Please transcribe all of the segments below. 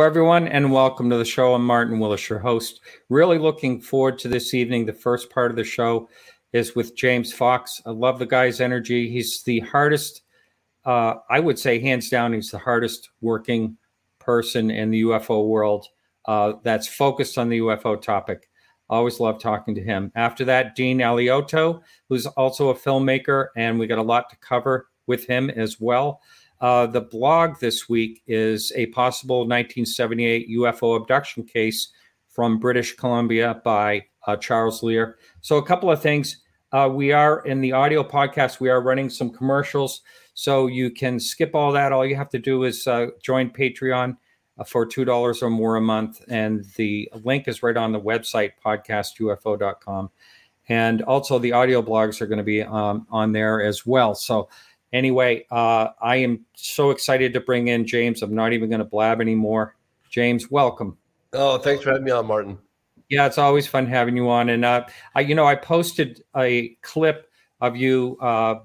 Hello, everyone, and welcome to the show. I'm Martin Willis, your host. Really looking forward to this evening. The first part of the show is with James Fox. I love the guy's energy. He's the hardest, uh, I would say, hands down, he's the hardest working person in the UFO world uh, that's focused on the UFO topic. Always love talking to him. After that, Dean Alioto, who's also a filmmaker, and we got a lot to cover with him as well. Uh, the blog this week is a possible 1978 UFO abduction case from British Columbia by uh, Charles Lear. So, a couple of things. Uh, we are in the audio podcast, we are running some commercials. So, you can skip all that. All you have to do is uh, join Patreon uh, for $2 or more a month. And the link is right on the website, podcastufo.com. And also, the audio blogs are going to be um, on there as well. So, Anyway, uh, I am so excited to bring in James. I'm not even going to blab anymore. James, welcome. Oh, thanks for having me on, Martin. Yeah, it's always fun having you on. And uh, I, you know, I posted a clip of you uh,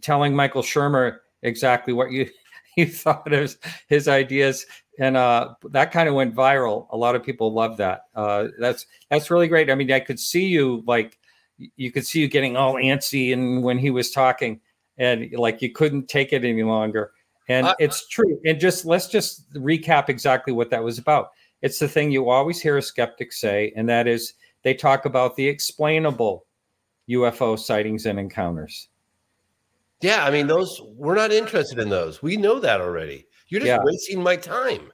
telling Michael Shermer exactly what you you thought of his, ideas, and uh, that kind of went viral. A lot of people love that. Uh, that's that's really great. I mean, I could see you like you could see you getting all antsy, and when he was talking and like you couldn't take it any longer. And uh, it's true. And just let's just recap exactly what that was about. It's the thing you always hear a skeptic say, and that is they talk about the explainable UFO sightings and encounters. Yeah, I mean, those we're not interested in those. We know that already. You're just yeah. wasting my time.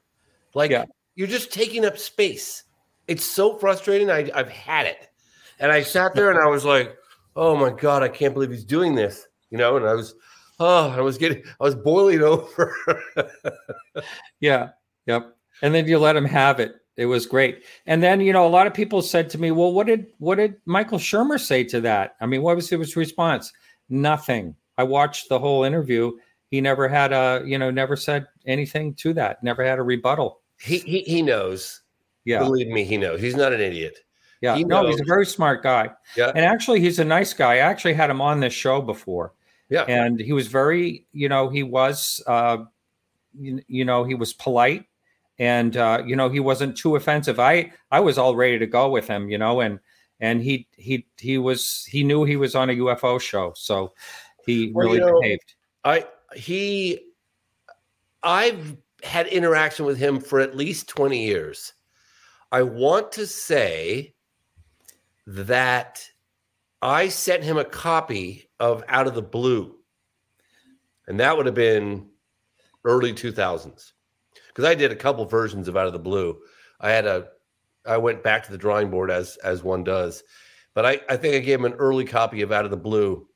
Like yeah. you're just taking up space. It's so frustrating. I, I've had it. And I sat there and I was like, oh my God, I can't believe he's doing this you know, and I was, oh, I was getting, I was boiling over. yeah. Yep. And then you let him have it. It was great. And then, you know, a lot of people said to me, well, what did, what did Michael Shermer say to that? I mean, what was his response? Nothing. I watched the whole interview. He never had a, you know, never said anything to that. Never had a rebuttal. He, he, he knows. Yeah. Believe me, he knows. He's not an idiot. Yeah. He no, he's a very smart guy. Yeah. And actually, he's a nice guy. I actually had him on this show before. Yeah. And he was very, you know, he was, uh, you, you know, he was polite and, uh, you know, he wasn't too offensive. I, I was all ready to go with him, you know, and, and he, he, he was, he knew he was on a UFO show. So he well, really you know, behaved. I, he, I've had interaction with him for at least 20 years. I want to say that I sent him a copy of Out of the Blue. And that would have been early 2000s. Because I did a couple versions of Out of the Blue. I had a I went back to the drawing board as as one does. But I, I think I gave him an early copy of Out of the Blue.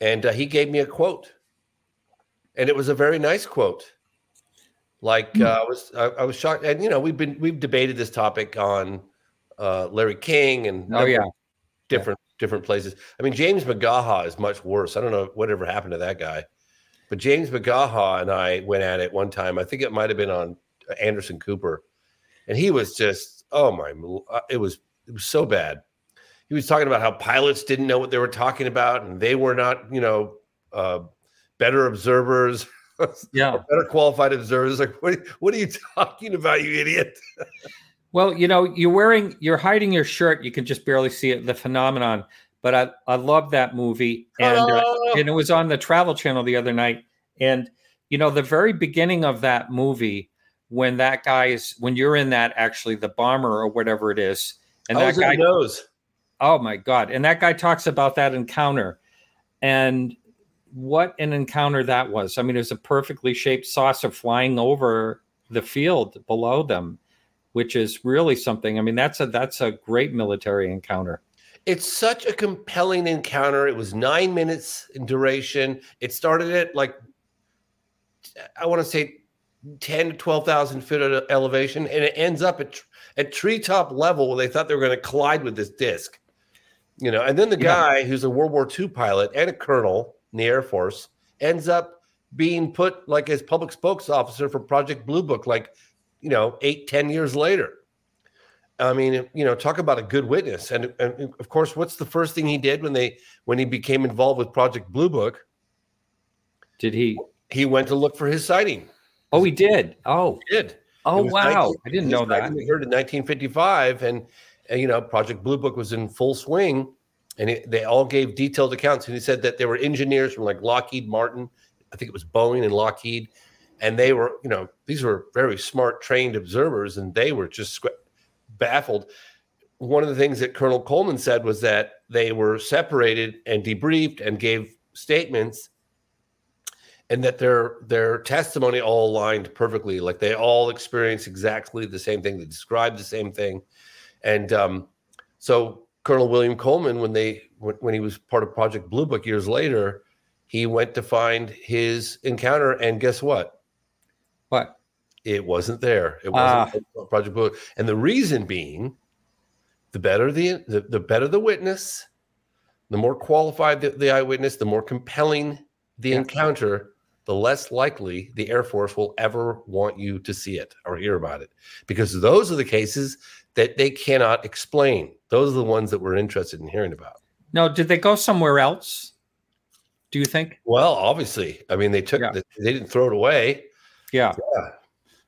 And uh, he gave me a quote. And it was a very nice quote. Like mm. uh, I was I, I, was shocked. And you know, we've been we've debated this topic on uh, Larry King and oh yeah different different places. I mean, James McGaha is much worse. I don't know whatever happened to that guy, but James McGaha and I went at it one time. I think it might have been on Anderson Cooper, and he was just oh my, uh, it was it was so bad. He was talking about how pilots didn't know what they were talking about, and they were not, you know, uh, better observers. yeah, better qualified observers. Like, what, what are you talking about, you idiot? Well, you know, you're wearing, you're hiding your shirt. You can just barely see it. The phenomenon. But I, I love that movie, and uh, and it was on the Travel Channel the other night. And you know, the very beginning of that movie, when that guy is, when you're in that actually the bomber or whatever it is, and that guy knows. Oh my god! And that guy talks about that encounter, and what an encounter that was. I mean, it was a perfectly shaped saucer flying over the field below them which is really something. I mean, that's a that's a great military encounter. It's such a compelling encounter. It was nine minutes in duration. It started at like I want to say ten to twelve thousand feet of elevation, and it ends up at at treetop level where they thought they were going to collide with this disc. You know, and then the guy yeah. who's a World War II pilot and a colonel in the Air Force ends up being put like as public spokes officer for Project Blue Book, like you know, eight, ten years later. I mean, you know, talk about a good witness. And, and of course, what's the first thing he did when they when he became involved with Project Blue Book? Did he? He went to look for his sighting. Oh, he did. Oh, He did. oh, wow! 19 I didn't know that. was heard in 1955, and, and, you know, Project Blue Book was in full swing, and it, they all gave detailed accounts. And he said that there were engineers from like Lockheed Martin, I think it was Boeing and Lockheed, and they were, you know, these were very smart, trained observers, and they were just baffled. One of the things that Colonel Coleman said was that they were separated and debriefed and gave statements and that their their testimony all aligned perfectly. Like they all experienced exactly the same thing they described the same thing. And um, so colonel william coleman when they when he was part of project blue book years later he went to find his encounter and guess what What? it wasn't there it Ah. wasn't project blue and the reason being the better the the, the better the witness the more qualified the, the eyewitness the more compelling the Yeah. encounter the less likely the air force will ever want you to see it or hear about it because those are the cases that they cannot explain those are the ones that we're interested in hearing about No, did they go somewhere else? Do you think? well obviously i mean they took Yeah. the, they didn't throw it away Yeah.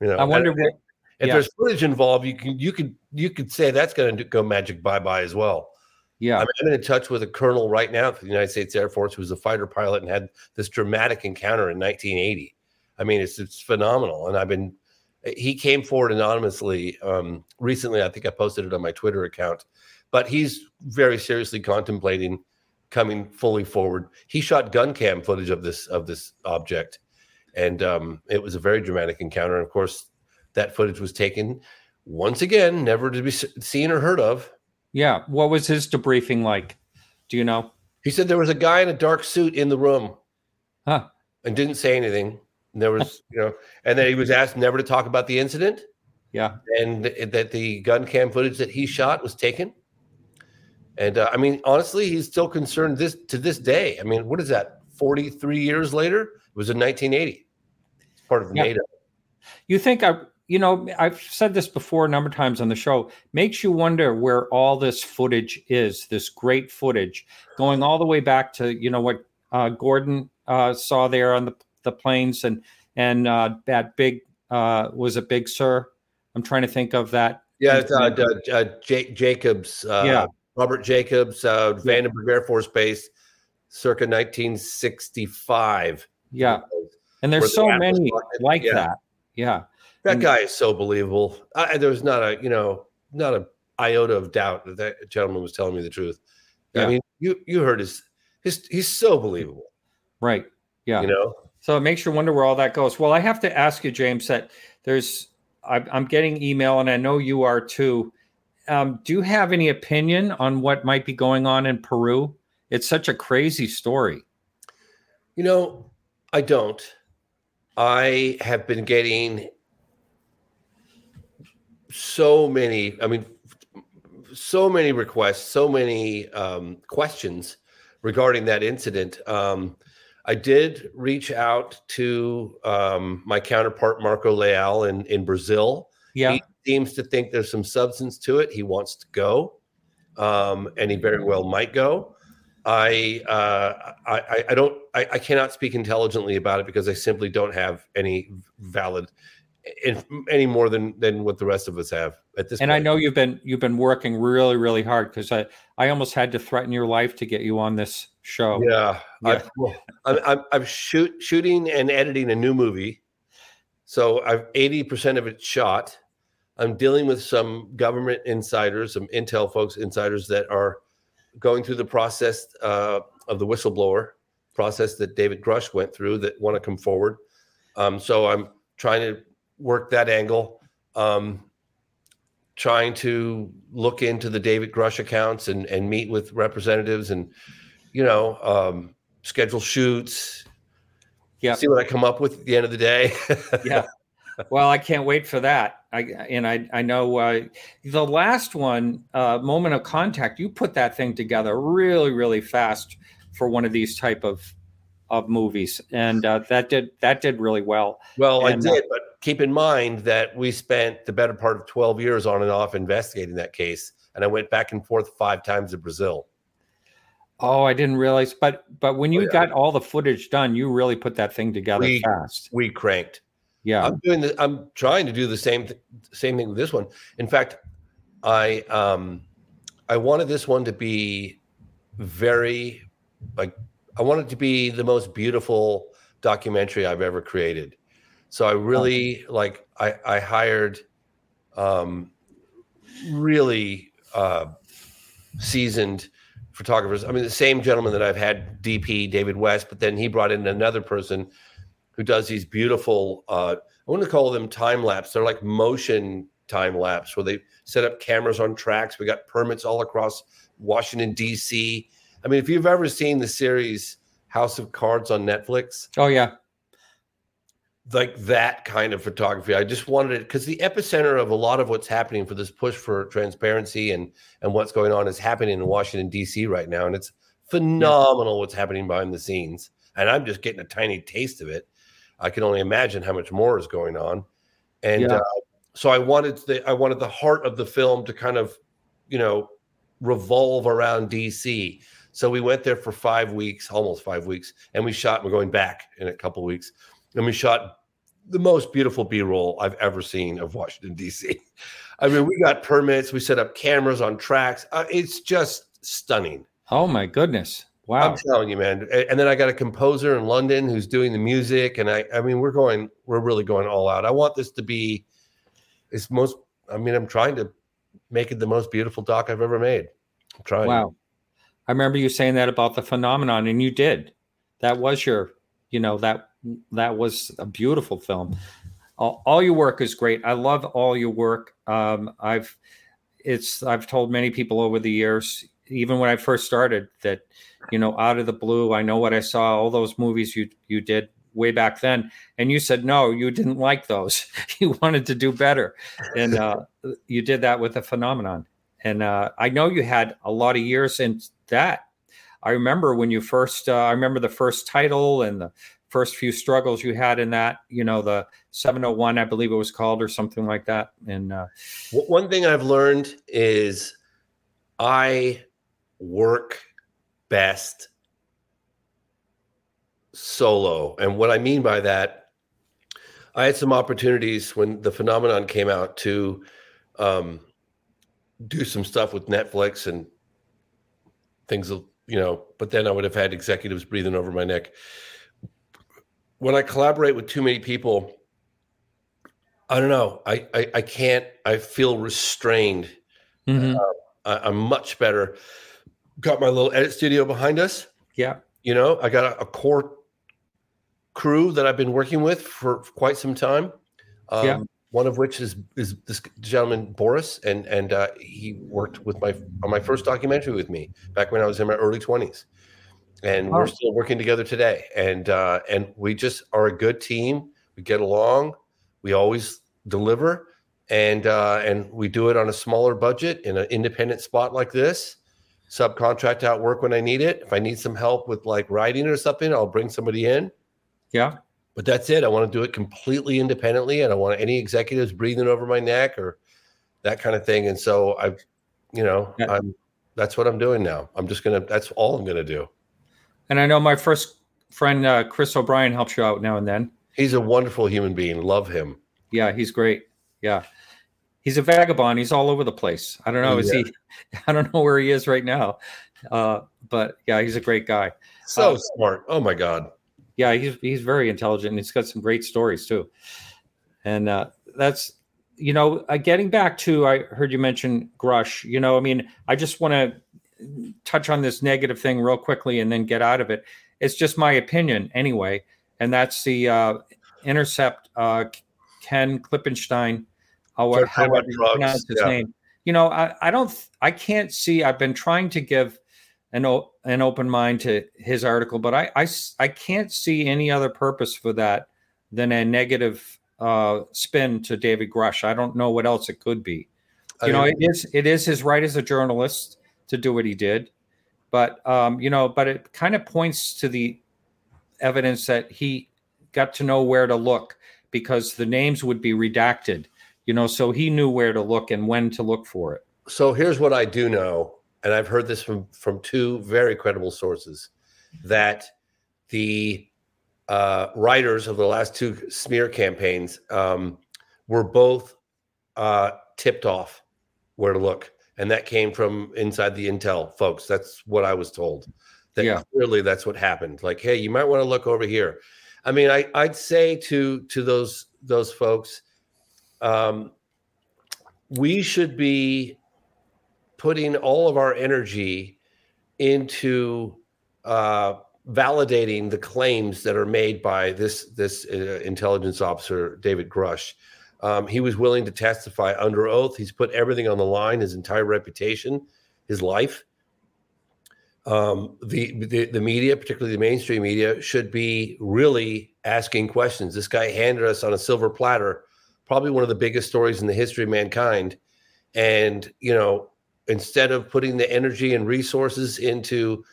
you know I wonder and what. if yeah. there's footage involved you can you could you could say that's going to go magic bye-bye as well Yeah. I'm, I'm in touch with a colonel right now for the United States Air Force who's a fighter pilot and had this dramatic encounter in 1980. I mean, it's it's phenomenal. And I've been he came forward anonymously um, recently. I think I posted it on my Twitter account, but he's very seriously contemplating coming fully forward. He shot gun cam footage of this of this object, and um, it was a very dramatic encounter. And of course, that footage was taken once again, never to be seen or heard of. Yeah. What was his debriefing like? Do you know? He said there was a guy in a dark suit in the room Huh. and didn't say anything. And there was, you know, and then he was asked never to talk about the incident Yeah. and that the gun cam footage that he shot was taken. And uh, I mean, honestly, he's still concerned this to this day. I mean, what is that? 43 years later? Was in 1980. It's part of Yeah. NATO. You think I, you know, I've said this before a number of times on the show. Makes you wonder where all this footage is. This great footage going all the way back to you know what uh, Gordon uh, saw there on the the planes and and uh, that big uh, was a Big Sir? I'm trying to think of that. Yeah, it's, uh, uh, J- Jacobs, uh, Yeah. Robert Jacobs, uh, Vandenberg Air Force Base, circa 1965. Yeah, and there's the so many like yeah. that. Yeah, That And- guy is so believable. I, there's not a, you know, not a iota of doubt that that gentleman was telling me the truth. Yeah. I mean, you you heard his his he's so believable. right. Yeah. You know, So it makes you wonder where all that goes. Well, I have to ask you, James, that there's, I, I'm getting email, and I know you are too. Um, do you have any opinion on what might be going on in Peru? It's such a crazy story. you know, I don't. I have been getting so many. I mean, so many requests, so many um, questions regarding that incident. Um, I did reach out to um, my counterpart Marco Leal in in Brazil. Yeah. He seems to think there's some substance to it. He wants to go, um, and he very well might go. I, uh, I, I- I don't, I, I cannot speak intelligently about it because I simply don't have any valid, any more than than what the rest of us have at this. and I know you've been you've been working really really hard because I I almost had to threaten your life to get you on this show. Yeah, Yeah. Well, I'm, I'm, I'm shoot, shooting and editing a new movie, so I've eighty percent of it shot. I'm dealing with some government insiders, some intel folks, insiders that are going through the process uh, of the whistleblower process that David Grusch went through that want to come forward. Um, so I'm trying to work that angle. Um, trying to look into the David Grusch accounts and and meet with representatives and you know um, schedule shoots. Yeah. See what I come up with at the end of the day. Yeah. well, I can't wait for that. I and I I know uh, the last one, uh, moment of contact. You put that thing together really really fast for one of these type of of movies, and uh, that did that did really well. Well, And, uh, I did, but keep in mind that we spent the better part of 12 years on and off investigating that case. And I went back and forth five times to Brazil. Oh, I didn't realize, but but when you Oh, yeah. got all the footage done, you really put that thing together We- fast. We cranked. Yeah. I'm doing the. I'm trying to do the same th- same thing with this one. In fact, I um, I wanted this one to be very like I wanted to be the most beautiful documentary I've ever created. So I really like I I hired um really uh seasoned photographers. I mean the same gentleman that I've had DP David West, but then he brought in another person who does these beautiful uh I want to call them time lapse. They're like motion time lapse where they set up cameras on tracks. We got permits all across Washington D.C. I mean, if you've ever seen the series House of Cards on Netflix, oh yeah, like that kind of photography. I just wanted it because the epicenter of a lot of what's happening for this push for transparency and and what's going on is happening in Washington D.C. right now, and it's phenomenal what's happening behind the scenes. And I'm just getting a tiny taste of it. I can only imagine how much more is going on, and Yeah. uh, so I wanted the I wanted the heart of the film to kind of, you know, revolve around DC. So we went there for five weeks, almost five weeks, and we shot. We're going back in a couple weeks, and we shot the most beautiful B-roll I've ever seen of Washington D.C. I mean, we got permits, we set up cameras on tracks. Uh, it's just stunning. oh my goodness, wow, I'm telling you, man. And then I got a composer in London who's doing the music, and I, I mean, we're going, we're really going all out. I want this to be, it's most. I mean, I'm trying to make it the most beautiful doc I've ever made. I'm trying. wow. I remember you saying that about the phenomenon, and you did. That was your, you know, that that was a beautiful film. All, all your work is great. I love all your work. Um, I've, it's I've told many people over the years, even when I first started, that you know, out of the blue, I know what I saw. All those movies you you did way back then, and you said no, you didn't like those. you wanted to do better, and uh, you did that with the phenomenon. And uh, I know you had a lot of years in that. I remember when you first. Uh, I remember the first title and the first few struggles you had in that. You know, the 701, I believe it was called, or something like that. And uh, One thing I've learned is I work best solo. And what I mean by that, I had some opportunities when the phenomenon came out to um, do some stuff with Netflix and things, you know, but then I would have had executives breathing over my neck. When I collaborate with too many people, I don't know. I, I, I can't, I feel restrained. mhm. I, I'm much better. Got my little edit studio behind us. yeah, You know, I got a, a core crew that I've been working with for quite some time. Um, Yeah. One of which is is this gentleman Boris, and and uh, he worked with my on my first documentary with me back when I was in my early twenties, and Wow. we're still working together today. And uh, and we just are a good team. We get along. We always deliver, and uh, and we do it on a smaller budget in an independent spot like this subcontract out work when I need it. If I need some help with like writing or something, I'll bring somebody in. yeah. But that's it. I want to do it completely independently. and I don't want any executives breathing over my neck or that kind of thing. And so I've, you know, Yeah. I'm that's what I'm doing now. I'm just gonna that's all I'm gonna do. And I know my first friend uh, Chris O'Brien helps you out now and then. He's a wonderful human being. Love him. Yeah, he's great. Yeah, he's a vagabond. He's all over the place. I don't know. Is he? I don't know where he is right now. Uh, but yeah, he's a great guy. So Uh, smart. Oh my God. Yeah, he's he's very intelligent. and He's got some great stories too. And uh, that's you know, uh, getting back to I heard you mention Grusch. You know, I mean, I just want to touch on this negative thing real quickly and then get out of it. It's just my opinion anyway, and that's the uh, intercept. Uh, Ken Klippenstein, how, Talking how about you drugs, his yeah. name. You know, I, I don't, I can't see. I've been trying to give an an open mind to his article, but I, I, I can't see any other purpose for that than a negative uh, spin to David Grusch. I don't know what else it could be. You know, I it is it is his right as a journalist to do what he did, but um, you know, but it kind of points to the evidence that he got to know where to look because the names would be redacted. You know, so he knew where to look and when to look for it. so here's what I do know, and I've heard this from from two very credible sources, that the uh, writers of the last two smear campaigns um, were both uh, tipped off where to look, and that came from inside the intel folks. That's what I was told. That yeah. clearly that's what happened. Like, hey, you might want to look over here. I mean, I, I'd say to to those those folks, um, we should be putting all of our energy into uh, validating the claims that are made by this this uh, intelligence officer David Grusch. Um, he was willing to testify under oath. He's put everything on the line, his entire reputation, his life. Um, the, the the media, particularly the mainstream media, should be really asking questions. This guy handed us on a silver platter, probably one of the biggest stories in the history of mankind, and you know, instead of putting the energy and resources into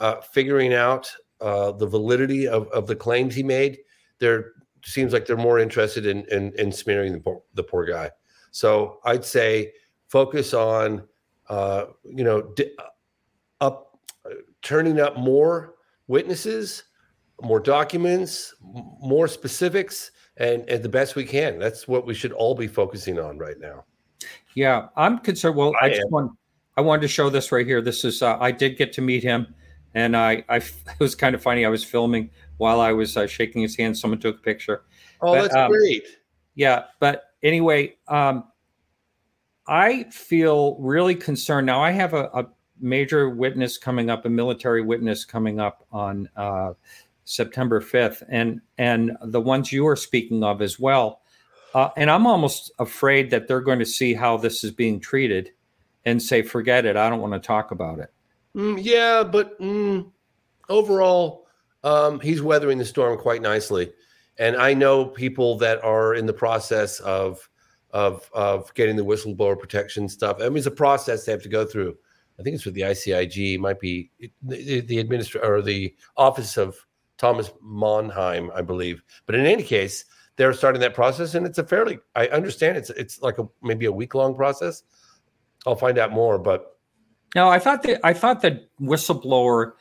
uh, figuring out uh, the validity of, of the claims he made, there seems like they're more interested in in, in smearing the poor, the poor guy. So I'd say focus on uh, you know di- up turning up more witnesses, more documents, more specifics, and and the best we can. That's what we should all be focusing on right now. Yeah, I'm concerned. Well, I, I just want I wanted to show this right here. This is uh, I did get to meet him and I, I, it was kind of funny. I was filming while I was uh, shaking his hand. Someone took a picture. Oh, but, that's um, great. Yeah, but anyway, um, I feel really concerned now. I have a, a, major witness coming up, a military witness coming up on uh, September fifth, and and the ones you are speaking of as well. Uh, and I'm almost afraid that they're going to see how this is being treated and say, "Forget it. I don't want to talk about it." Mm, yeah, but mm, overall, um, he's weathering the storm quite nicely. And I know people that are in the process of of of getting the whistleblower protection stuff. I mean, it's a process they have to go through. I think it's with the ICIG. It might be the, the administrator or the office of Thomas Monheim, I believe. But in any case, they're starting that process, and it's a fairly. I understand it's it's like a maybe a week long process. I'll find out more, but no, I thought that I thought the whistleblower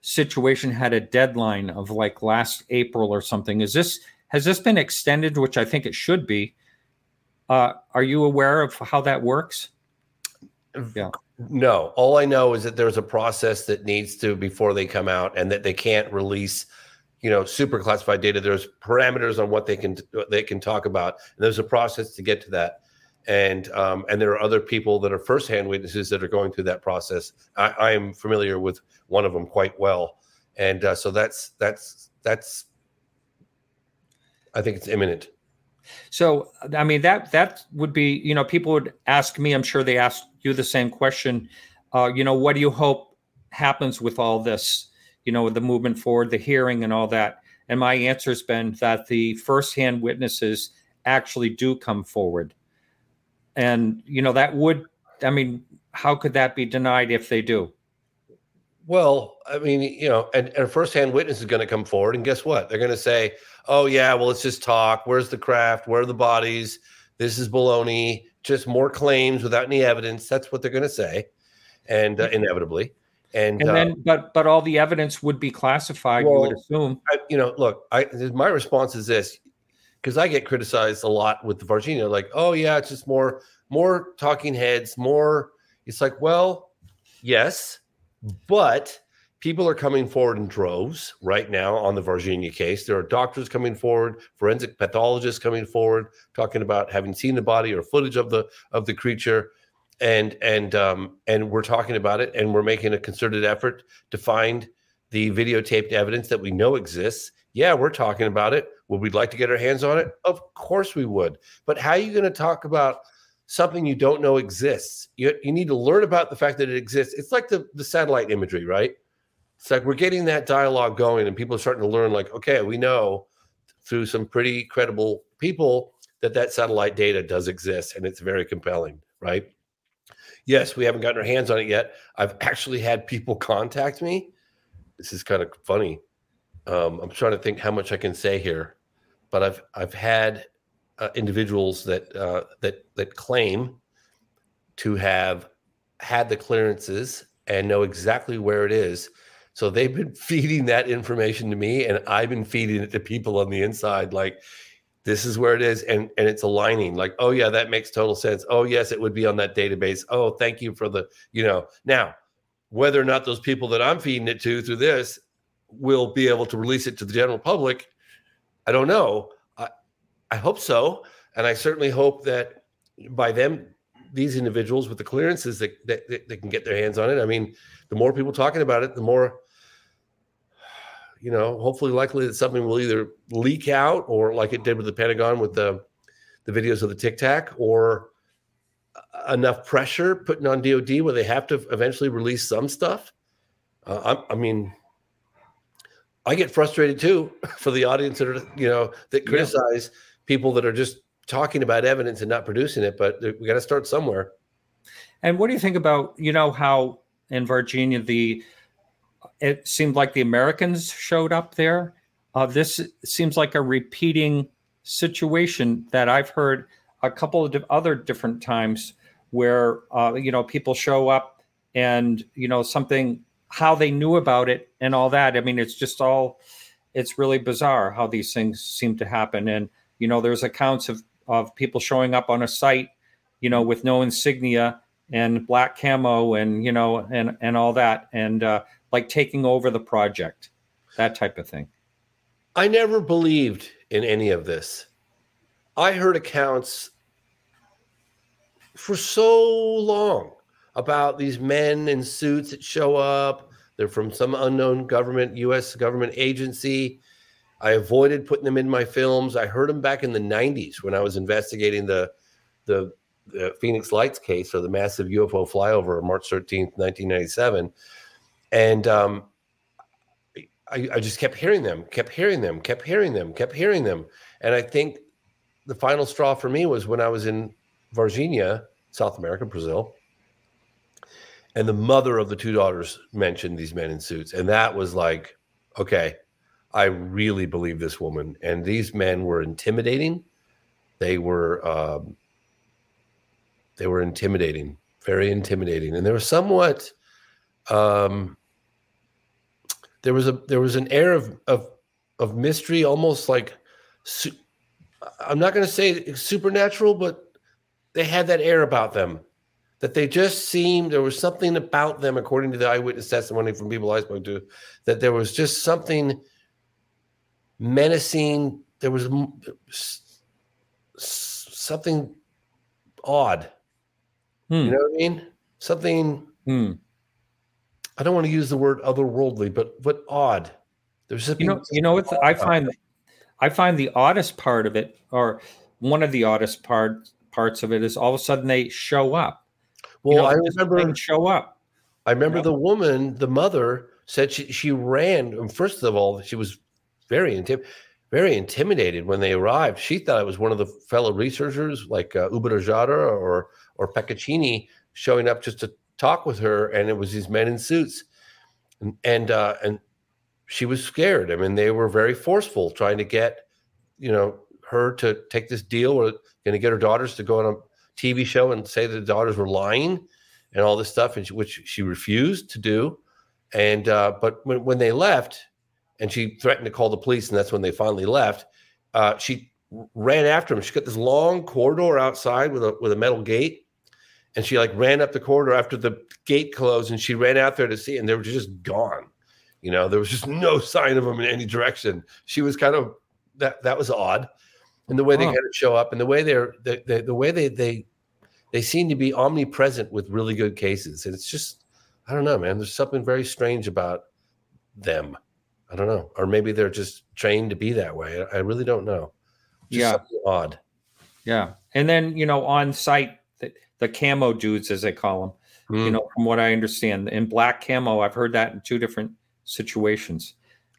situation had a deadline of like last April or something. Is this has this been extended? Which I think it should be. Uh, are you aware of how that works? Yeah. No. All I know is that there's a process that needs to before they come out, and that they can't release, you know, super classified data. There's parameters on what they can they can talk about, and there's a process to get to that and um, and there are other people that are firsthand witnesses that are going through that process. I, I am familiar with one of them quite well, and uh, so that's that's that's. I think it's imminent. So I mean that that would be you know people would ask me. I'm sure they asked you the same question. Uh, you know, what do you hope happens with all this? You know, the movement forward, the hearing, and all that. And my answer has been that the firsthand witnesses actually do come forward. And you know that would i mean how could that be denied if they do? Well i mean you know and, and a firsthand witness is going to come forward and guess what? They're going to say oh yeah well let's just talk. Where's the craft? Where are the bodies? This is baloney. Just more claims without any evidence that's what they're going to say and uh, inevitably and, and then uh, but but all the evidence would be classified well, you would assume I, you know look i my response is this because I get criticized a lot with the Varginha, like, oh yeah, it's just more more talking heads, more. It's like, well, yes, but people are coming forward in droves right now on the Varginha case. There are doctors coming forward, forensic pathologists coming forward, talking about having seen the body or footage of the of the creature, and and um, and we're talking about it, and we're making a concerted effort to find the videotaped evidence that we know exists. Yeah, we're talking about it. Would we like to get our hands on it? Of course we would. But how are you going to talk about something you don't know exists? You, you need to learn about the fact that it exists. It's like the, the satellite imagery, right? It's like we're getting that dialogue going and people are starting to learn, like, okay, we know through some pretty credible people that that satellite data does exist and it's very compelling, right? Yes, we haven't gotten our hands on it yet. I've actually had people contact me. This is kind of funny. Um, I'm trying to think how much I can say here but I've I've had uh, individuals that uh, that that claim to have had the clearances and know exactly where it is. So they've been feeding that information to me, and I've been feeding it to people on the inside. Like, this is where it is, and and it's aligning. Like, oh yeah, that makes total sense. Oh yes, it would be on that database. Oh, thank you for the, you know. Now, whether or not those people that I'm feeding it to through this will be able to release it to the general public, I don't know. I I hope so, and I certainly hope that by them these individuals with the clearances that, that, that, they can get their hands on it. I mean, the more people talking about it, the more you know, hopefully likely that something will either leak out or like it did with the Pentagon with the the videos of the Tic Tac or enough pressure putting on DOD where they have to eventually release some stuff. Uh, I, I, mean, I get frustrated too for the audience that are you know that criticize yeah. people that are just talking about evidence and not producing it. But we got to start somewhere. And what do you think about you know how in Varginha the it seemed like the Americans showed up there. Uh, this seems like a repeating situation that I've heard a couple of other different times where uh, you know people show up and you know something how they knew about it and all that. I mean, it's just all it's really bizarre how these things seem to happen. And you know, there's accounts of of people showing up on a site, you know, with no insignia and black camo and you know and and all that and uh, like taking over the project, that type of thing. I never believed in any of this. I heard accounts for so long about these men in suits that show up. They're from some unknown government, US government agency. I avoided putting them in my films. I heard them back in the 90s when I was investigating the the, the Phoenix Lights case or the massive UFO flyover on March 13th, 1997 and um, I, I just kept hearing them, kept hearing them, kept hearing them, kept hearing them, and I think the final straw for me was when I was in Varginha, South America, Brazil, and the mother of the two daughters mentioned these men in suits, and that was like, okay, I really believe this woman, and these men were intimidating. They were um, they were intimidating, very intimidating, and they were somewhat um, there was a there was an air of of of mystery, almost like su- I'm not going to say supernatural, but they had that air about them that they just seemed there was something about them, according to the eyewitness testimony from people I spoke to, that there was just something menacing. There was something odd. Hmm. You know what I mean? Something. Hmm. I don't want to use the word otherworldly, but but odd. There's you know, you know what I find I find the oddest part of it, or one of the oddest part parts of it, is all of a sudden they show up. Well, you know, I remember show up. I remember you know? the woman, the mother, said she she ran. First of all, she was very intim- very intimidated when they arrived. She thought it was one of the fellow researchers, like uh, Uber or or Pacaccini, showing up just to talk with her, and it was these men in suits, and and uh, and she was scared. I mean, they were very forceful, trying to get you know her to take this deal. Or going to get her daughters to go on a TV show and say that the daughters were lying and all this stuff, and she, which she refused to do. And uh, but when when they left, and she threatened to call the police, and that's when they finally left. Uh, she ran after him. She got this long corridor outside with a with a metal gate, and she like ran up the corridor after the gate closed and she ran out there to see and they were just gone. You know there was just no sign of them in any direction. She was kind of that that was odd. And the way they kind of show up and the way they're the, the, the way they they they seem to be omnipresent with really good cases. And it's just i don't know man there's something very strange about them. I don't know. Or maybe they're just trained to be that way. I really don't know. Just yeah. odd. Yeah. And then you know on site the camo dudes, as they call them. Mm. You hmm. know, from what I understand, in black camo, I've heard that in two different situations.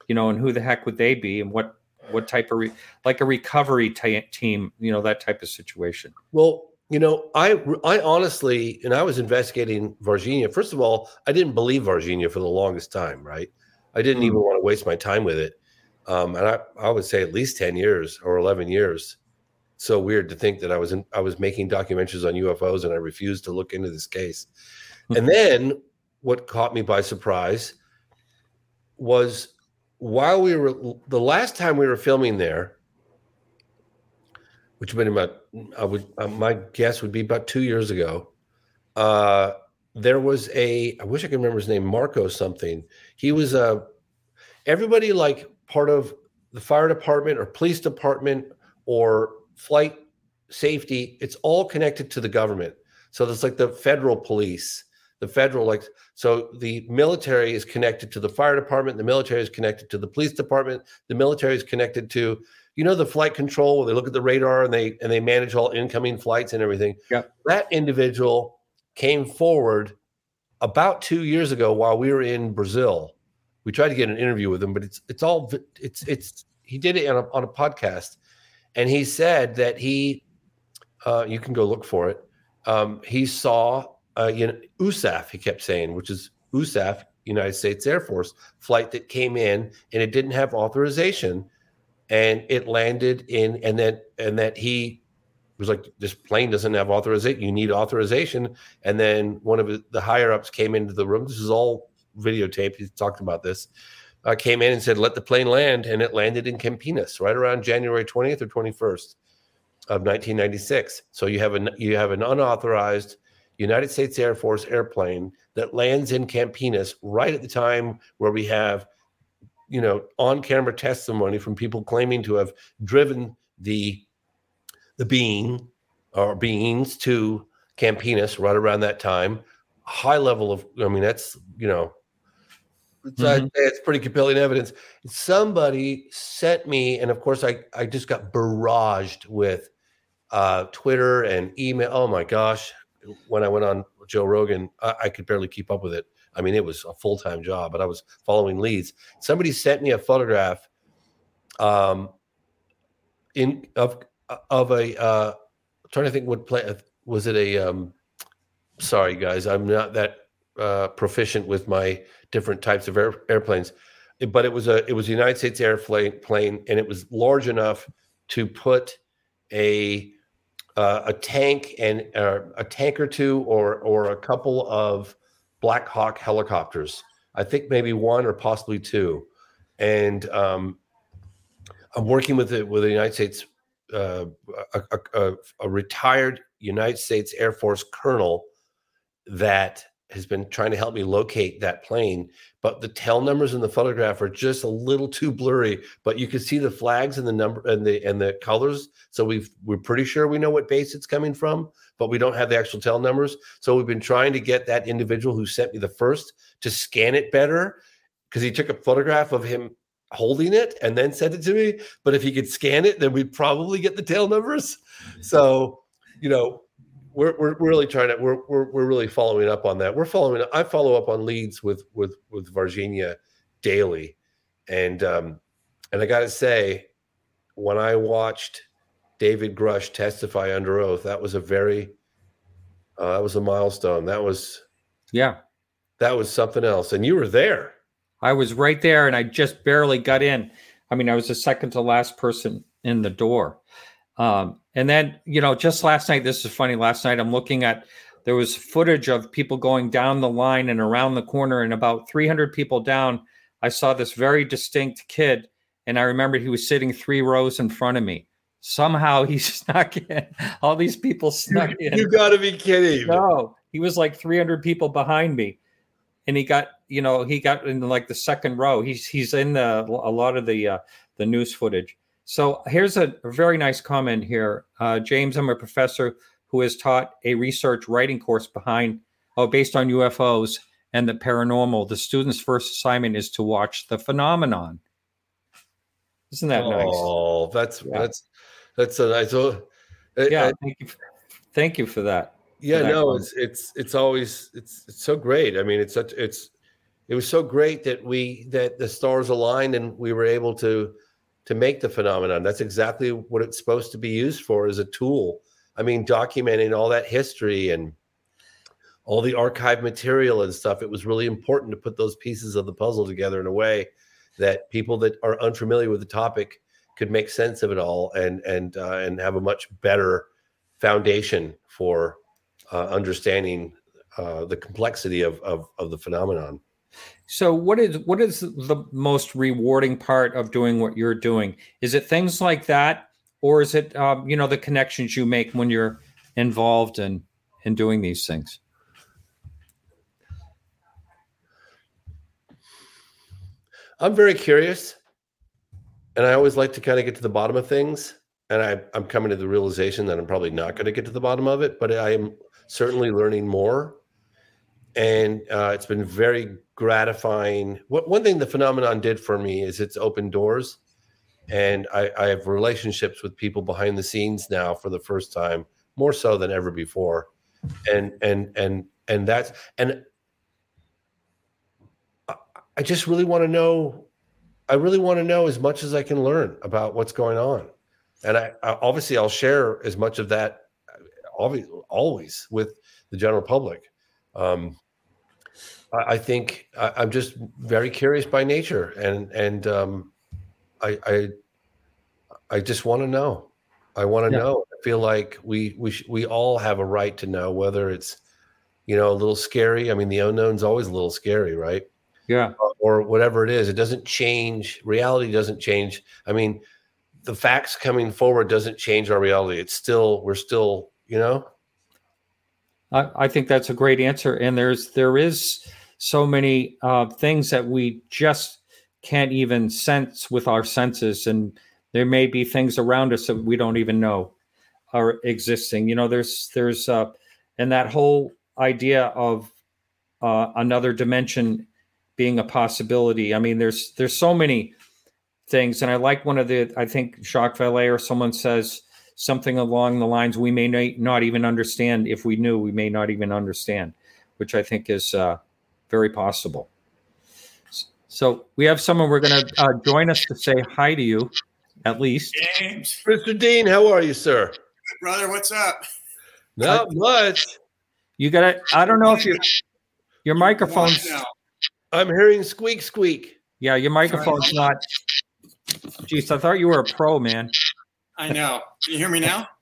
You know, and who the heck would they be, and what what type of re- like a recovery t- team? You know, that type of situation. Well, you know, I I honestly, and I was investigating Varginha. First of all, I didn't believe Varginha for the longest time. Right, I didn't mm. even want to waste my time with it. Um, and I, I would say at least 10 years or 11 years so weird to think that I was in, I was making documentaries on UFOs and I refused to look into this case. and then what caught me by surprise was while we were the last time we were filming there, which would been about I would uh, my guess would be about two years ago. Uh, there was a I wish I could remember his name Marco something. He was a everybody like part of the fire department or police department or flight safety. It's all connected to the government. So there's like the federal police, the federal like so the military is connected to the fire department, the military is connected to the police department, the military is connected to you know the flight control where they look at the radar and they and they manage all incoming flights and everything. Yeah. That individual came forward about 2 years ago while we were in Brazil. We tried to get an interview with him, but it's it's all it's it's he did it on a, on a podcast and he said that he uh, you can go look for it. Um, he saw uh, you know, USAF, he kept saying, which is USAF, United States Air Force flight that came in and it didn't have authorization. And it landed in and then and that he was like this plane doesn't have authorization you need authorization. And then one of the higher ups came into the room. This is all videotaped he talked about this uh, came in and said let the plane land and it landed in campinas right around january 20th or 21st of 1996. So you have an you have an unauthorized United States Air Force airplane that lands in Campinas right at the time where we have you know on-camera testimony from people claiming to have driven the the being or beings to Campinas right around that time. High level of I mean that's you know it's, mm-hmm. it's pretty compelling evidence. Somebody sent me, and of course, I, I just got barraged with uh, Twitter and email. Oh my gosh, when I went on Joe Rogan, I, I could barely keep up with it. I mean, it was a full time job, but I was following leads. Somebody sent me a photograph, um, in of of a uh, trying to think what play was it a um, sorry guys, I'm not that uh, proficient with my different types of air, airplanes, but it was a it was a United States airplane plane, and it was large enough to put a uh, a tank and uh, a tank or two, or or a couple of Black Hawk helicopters. I think maybe one or possibly two. And um, I'm working with it with the United States, uh, a, a, a retired United States Air Force colonel that has been trying to help me locate that plane, but the tail numbers in the photograph are just a little too blurry. But you can see the flags and the number and the and the colors. So we've we're pretty sure we know what base it's coming from, but we don't have the actual tail numbers. So we've been trying to get that individual who sent me the first to scan it better because he took a photograph of him holding it and then sent it to me. But if he could scan it, then we'd probably get the tail numbers. Mm-hmm. So, you know, we're, we're really trying to we're, we're we're really following up on that. We're following. I follow up on leads with with with Varginha daily, and um, and I got to say, when I watched David Grusch testify under oath, that was a very uh, that was a milestone. That was yeah, that was something else. And you were there. I was right there, and I just barely got in. I mean, I was the second to last person in the door. Um, and then, you know, just last night, this is funny. Last night, I'm looking at there was footage of people going down the line and around the corner, and about 300 people down. I saw this very distinct kid, and I remember he was sitting three rows in front of me. Somehow he snuck in. All these people snuck you, in. You got to be kidding! No, he was like 300 people behind me, and he got, you know, he got in like the second row. He's he's in the a lot of the uh, the news footage. So here's a, a very nice comment here. Uh, James, I'm a professor who has taught a research writing course behind, oh, based on UFOs and the paranormal. The student's first assignment is to watch the phenomenon. Isn't that oh, nice? Oh, that's yeah. that's that's a nice. Uh, yeah, thank you. For, thank you for that. Yeah, for that no, it's it's it's always it's it's so great. I mean, it's such it's it was so great that we that the stars aligned and we were able to to make the phenomenon. That's exactly what it's supposed to be used for as a tool. I mean, documenting all that history and all the archive material and stuff. It was really important to put those pieces of the puzzle together in a way that people that are unfamiliar with the topic could make sense of it all and and uh, and have a much better foundation for uh, understanding uh, the complexity of, of, of the phenomenon. So what is what is the most rewarding part of doing what you're doing? Is it things like that, or is it um, you know the connections you make when you're involved in in doing these things? I'm very curious, and I always like to kind of get to the bottom of things. And I, I'm coming to the realization that I'm probably not going to get to the bottom of it, but I am certainly learning more. And uh, it's been very gratifying. What, one thing the phenomenon did for me is it's opened doors, and I, I have relationships with people behind the scenes now for the first time, more so than ever before. And and and and that's and I just really want to know. I really want to know as much as I can learn about what's going on, and I, I obviously I'll share as much of that, obviously, always with the general public. Um, I, I think I, am just very curious by nature, and and um, I, I I just want to know. I want to yeah. know. I feel like we we sh- we all have a right to know whether it's you know a little scary. I mean, the unknown's always a little scary, right? yeah or whatever it is it doesn't change reality doesn't change i mean the facts coming forward doesn't change our reality it's still we're still you know i, I think that's a great answer. And there's there is so many uh, things that we just can't even sense with our senses. And there may be things around us that we don't even know are existing. You know there's there's uh and that whole idea of uh, another dimension being a possibility. I mean, there's there's so many things, and I like one of the I think Jacques Vallée or someone says something along the lines we may not even understand if we knew we may not even understand, which I think is uh, very possible. So we have someone we're going to uh, join us to say hi to you, at least. James, Mr. Dean, how are you, sir? Good Brother, what's up? Not uh, much. You got to. I don't know if you your microphone's I'm hearing squeak squeak. Yeah, your microphone's not. Jeez, I thought you were a pro, man. I know. Can you hear me now?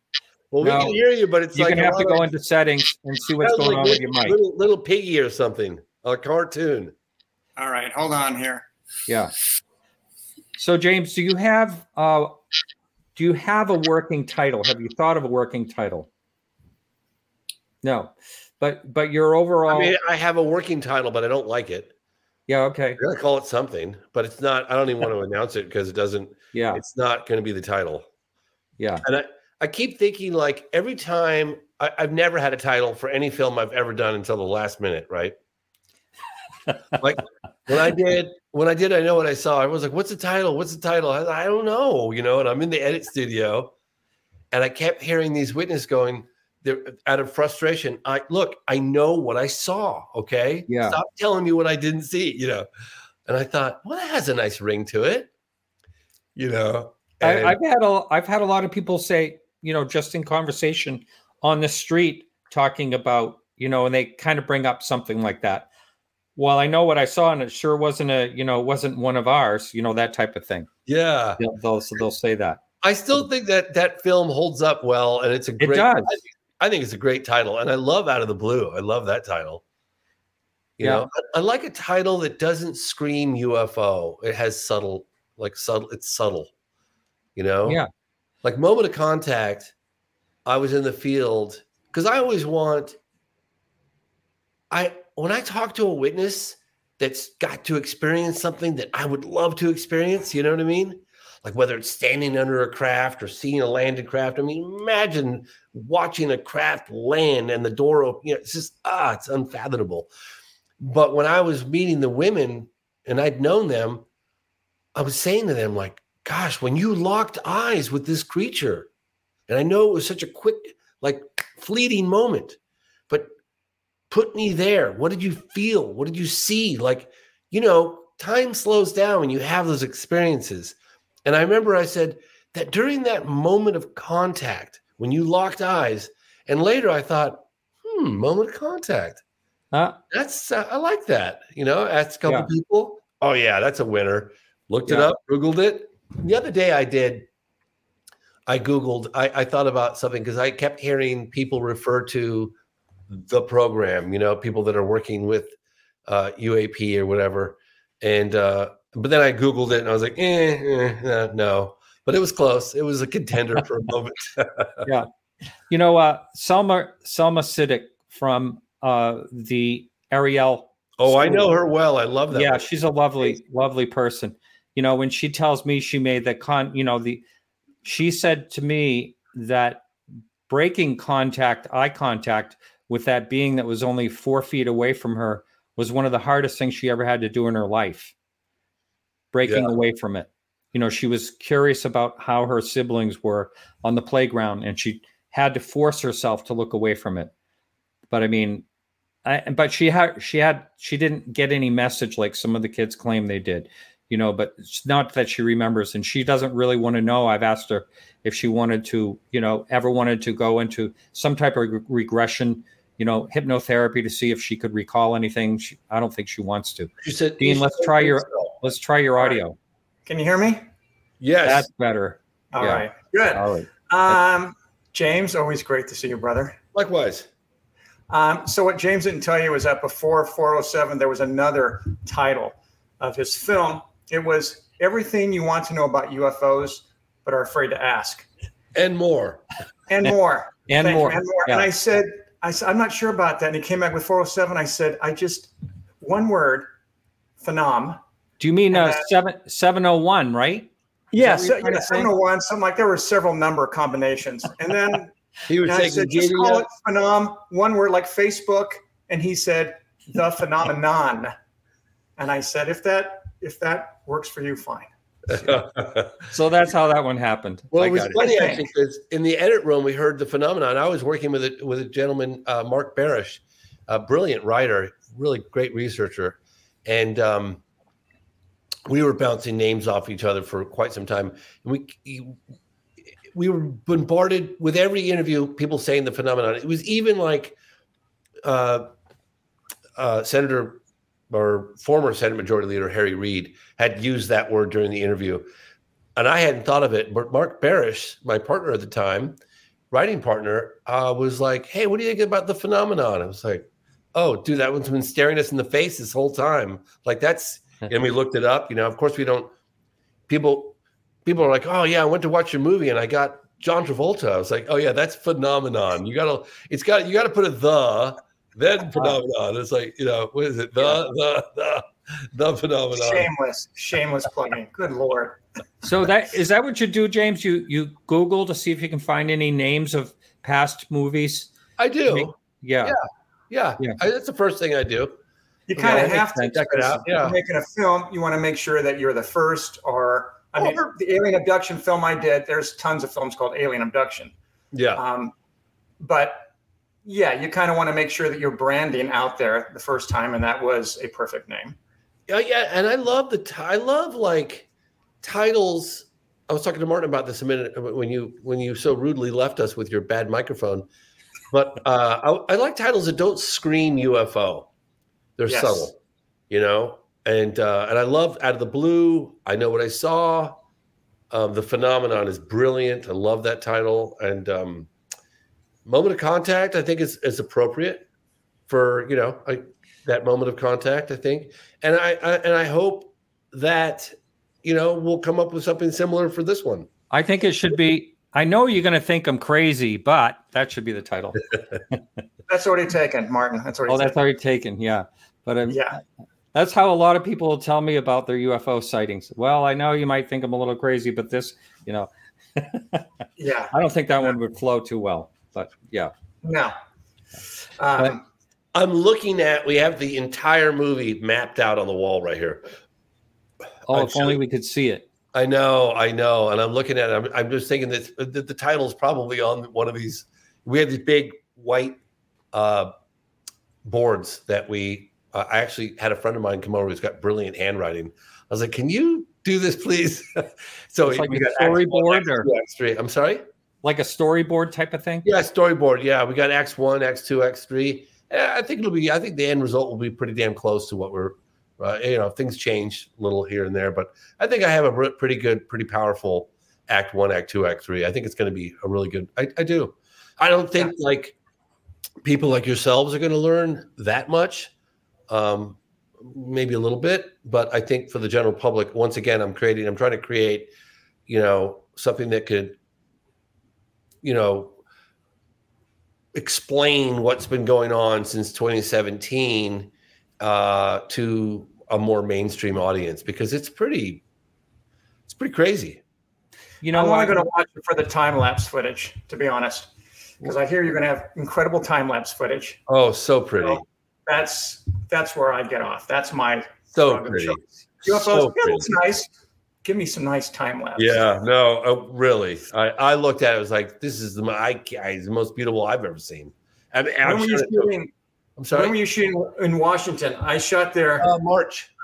Well, we can hear you, but it's you're like gonna have to go into settings and see what's going like on little, with your mic. Little, little piggy or something, a cartoon. All right, hold on here. Yeah. So, James, do you have uh, do you have a working title? Have you thought of a working title? No, but but your overall. I mean, I have a working title, but I don't like it. Yeah. Okay. You're gonna call it something, but it's not. I don't even want to announce it because it doesn't. Yeah. It's not going to be the title. Yeah. And I, I keep thinking like every time I, I've never had a title for any film I've ever done until the last minute, right? like when I did, when I did, I know what I saw. I was like, "What's the title? What's the title?" I, I don't know, you know. And I'm in the edit studio, and I kept hearing these witnesses going, there out of frustration. I look, I know what I saw. Okay. Yeah. Stop telling me what I didn't see, you know. And I thought, well, that has a nice ring to it. You know. And- I, I've had a I've had a lot of people say, you know, just in conversation on the street talking about, you know, and they kind of bring up something like that. Well, I know what I saw, and it sure wasn't a, you know, wasn't one of ours, you know, that type of thing. Yeah, they'll they'll, they'll say that. I still think that that film holds up well, and it's a great. It does. I think it's a great title, and I love Out of the Blue. I love that title. You yeah. know, I, I, like a title that doesn't scream UFO. It has subtle, like subtle. It's subtle. You know. Yeah. Like moment of contact. I was in the field because I always want. I when I talk to a witness that's got to experience something that I would love to experience. You know what I mean? like whether it's standing under a craft or seeing a landed craft. I mean, imagine watching a craft land and the door open. You know, it's just ah, it's unfathomable. But when I was meeting the women and I'd known them, I was saying to them, like, gosh, when you locked eyes with this creature, and I know it was such a quick, like fleeting moment, but put me there. What did you feel? What did you see? Like, you know, time slows down when you have those experiences. And I remember I said that during that moment of contact, when you locked eyes, and later I thought, hmm, moment of contact. Uh, that's uh, I like that. You know, asked a couple yeah. people. Oh yeah, that's a winner. Looked yeah. it up, googled it. The other day I did. I googled. I, I thought about something because I kept hearing people refer to the program. You know, people that are working with uh, UAP or whatever. And uh, but then I googled it and I was like, eh, eh, no. But it was close. It was a contender for a moment. yeah, you know, uh, Selma Selma Siddick from uh, the Ariel. Oh, school. I know her well. I love that. Yeah, one. she's a lovely, lovely person. You know, when she tells me she made the con, you know, the she said to me that breaking contact, eye contact with that being that was only four feet away from her was one of the hardest things she ever had to do in her life. Breaking yeah. away from it. You know, she was curious about how her siblings were on the playground and she had to force herself to look away from it. But I mean, I, but she had she had she didn't get any message like some of the kids claim they did you know but it's not that she remembers and she doesn't really want to know. I've asked her if she wanted to you know ever wanted to go into some type of re- regression you know hypnotherapy to see if she could recall anything. She, i don't think she wants to. She said dean let's try your so. let's try your audio. Can you hear me? Yes. That's better. All yeah. right, good. All right. Um james always great to see you brother. Likewise. Um, so what james didn't tell you was that before 407 there was another title of his film it was everything you want to know about UFOs, but are afraid to ask. And more. And more. and, more. and more. Yeah. And I said, I said, I'm not sure about that. And he came back with 407. I said, I just, one word, phenom. Do you mean uh, seven, 701, right? Yeah, so, yeah 701, something like there were several number combinations. And then he was saying, said, just call it phenom, one word like Facebook. And he said, the phenomenon. And I said, if that if that works for you, fine. so that's how that one happened. Well, it was funny it. actually because in the edit room we heard the phenomenon. I was working with a with a gentleman, uh, Mark Barish, a brilliant writer, really great researcher, and um, we were bouncing names off each other for quite some time. And we we were bombarded with every interview, people saying the phenomenon. It was even like uh, uh, Senator or former Senate Majority Leader Harry Reid had used that word during the interview. And I hadn't thought of it, but Mark Barish, my partner at the time, writing partner, uh, was like, Hey, what do you think about the phenomenon? I was like, Oh, dude, that one's been staring us in the face this whole time. Like that's, and we looked it up. You know, of course, we don't, people, people are like, Oh, yeah, I went to watch your movie and I got John Travolta. I was like, Oh, yeah, that's phenomenon. You gotta, it's got, you gotta put a the then phenomenon. It's like, you know, what is it? The, the, the, the phenomenon. Shameless, shameless plugging. Good Lord. So that is that what you do, James? You you Google to see if you can find any names of past movies. I do. Yeah. Yeah. Yeah. yeah. I, that's the first thing I do. You kind of have to check it out. Yeah. making a film, you want to make sure that you're the first or I mean, the alien abduction film I did, there's tons of films called Alien Abduction. Yeah. Um, but yeah, you kind of want to make sure that you're branding out there the first time, and that was a perfect name. Yeah, yeah, and I love the t- I love like titles. I was talking to Martin about this a minute uh, when you when you so rudely left us with your bad microphone. But uh, I, I like titles that don't scream UFO. They're yes. subtle, you know. And uh, and I love out of the blue. I know what I saw. Um, the phenomenon is brilliant. I love that title, and um, moment of contact, I think is is appropriate for you know I, that moment of contact. I think, and I, I and I hope that you know we'll come up with something similar for this one. I think it should be. I know you're going to think I'm crazy, but that should be the title. that's already taken, Martin. That's already. Oh, taken. that's already taken. Yeah, but um, yeah. That's how a lot of people will tell me about their UFO sightings. Well, I know you might think I'm a little crazy, but this, you know, yeah, I don't think that one would flow too well. But yeah. No. Um, I'm looking at. We have the entire movie mapped out on the wall right here. Oh, if only we could see it. I know, I know, and I'm looking at it. I'm, I'm just thinking that the, the title is probably on one of these. We have these big white uh, boards that we. Uh, I actually had a friend of mine come over who's got brilliant handwriting. I was like, "Can you do this, please?" so it's like we got storyboard or I'm sorry like a storyboard type of thing? Yeah, storyboard. Yeah, we got X one, X two, X three. I think it'll be. I think the end result will be pretty damn close to what we're. Uh, you know, things change a little here and there, but I think I have a pretty good, pretty powerful Act One, Act Two, Act Three. I think it's going to be a really good. I, I do. I don't think yeah. like people like yourselves are going to learn that much. Um, maybe a little bit, but I think for the general public, once again, I'm creating, I'm trying to create, you know, something that could, you know, explain what's been going on since 2017 uh, to a more mainstream audience because it's pretty, it's pretty crazy. You know, I'm only going to watch it for the time lapse footage, to be honest, because I hear you're going to have incredible time lapse footage. Oh, so pretty. So that's that's where I get off. That's my so pretty. UFOs, so yeah, it's nice. Give me some nice time lapse. Yeah, no, uh, really. I, I looked at it. I was like, this is the I, I, the most beautiful I've ever seen. I mean, when were you shooting? I'm sorry. When were you shooting in Washington? I shot there uh, March.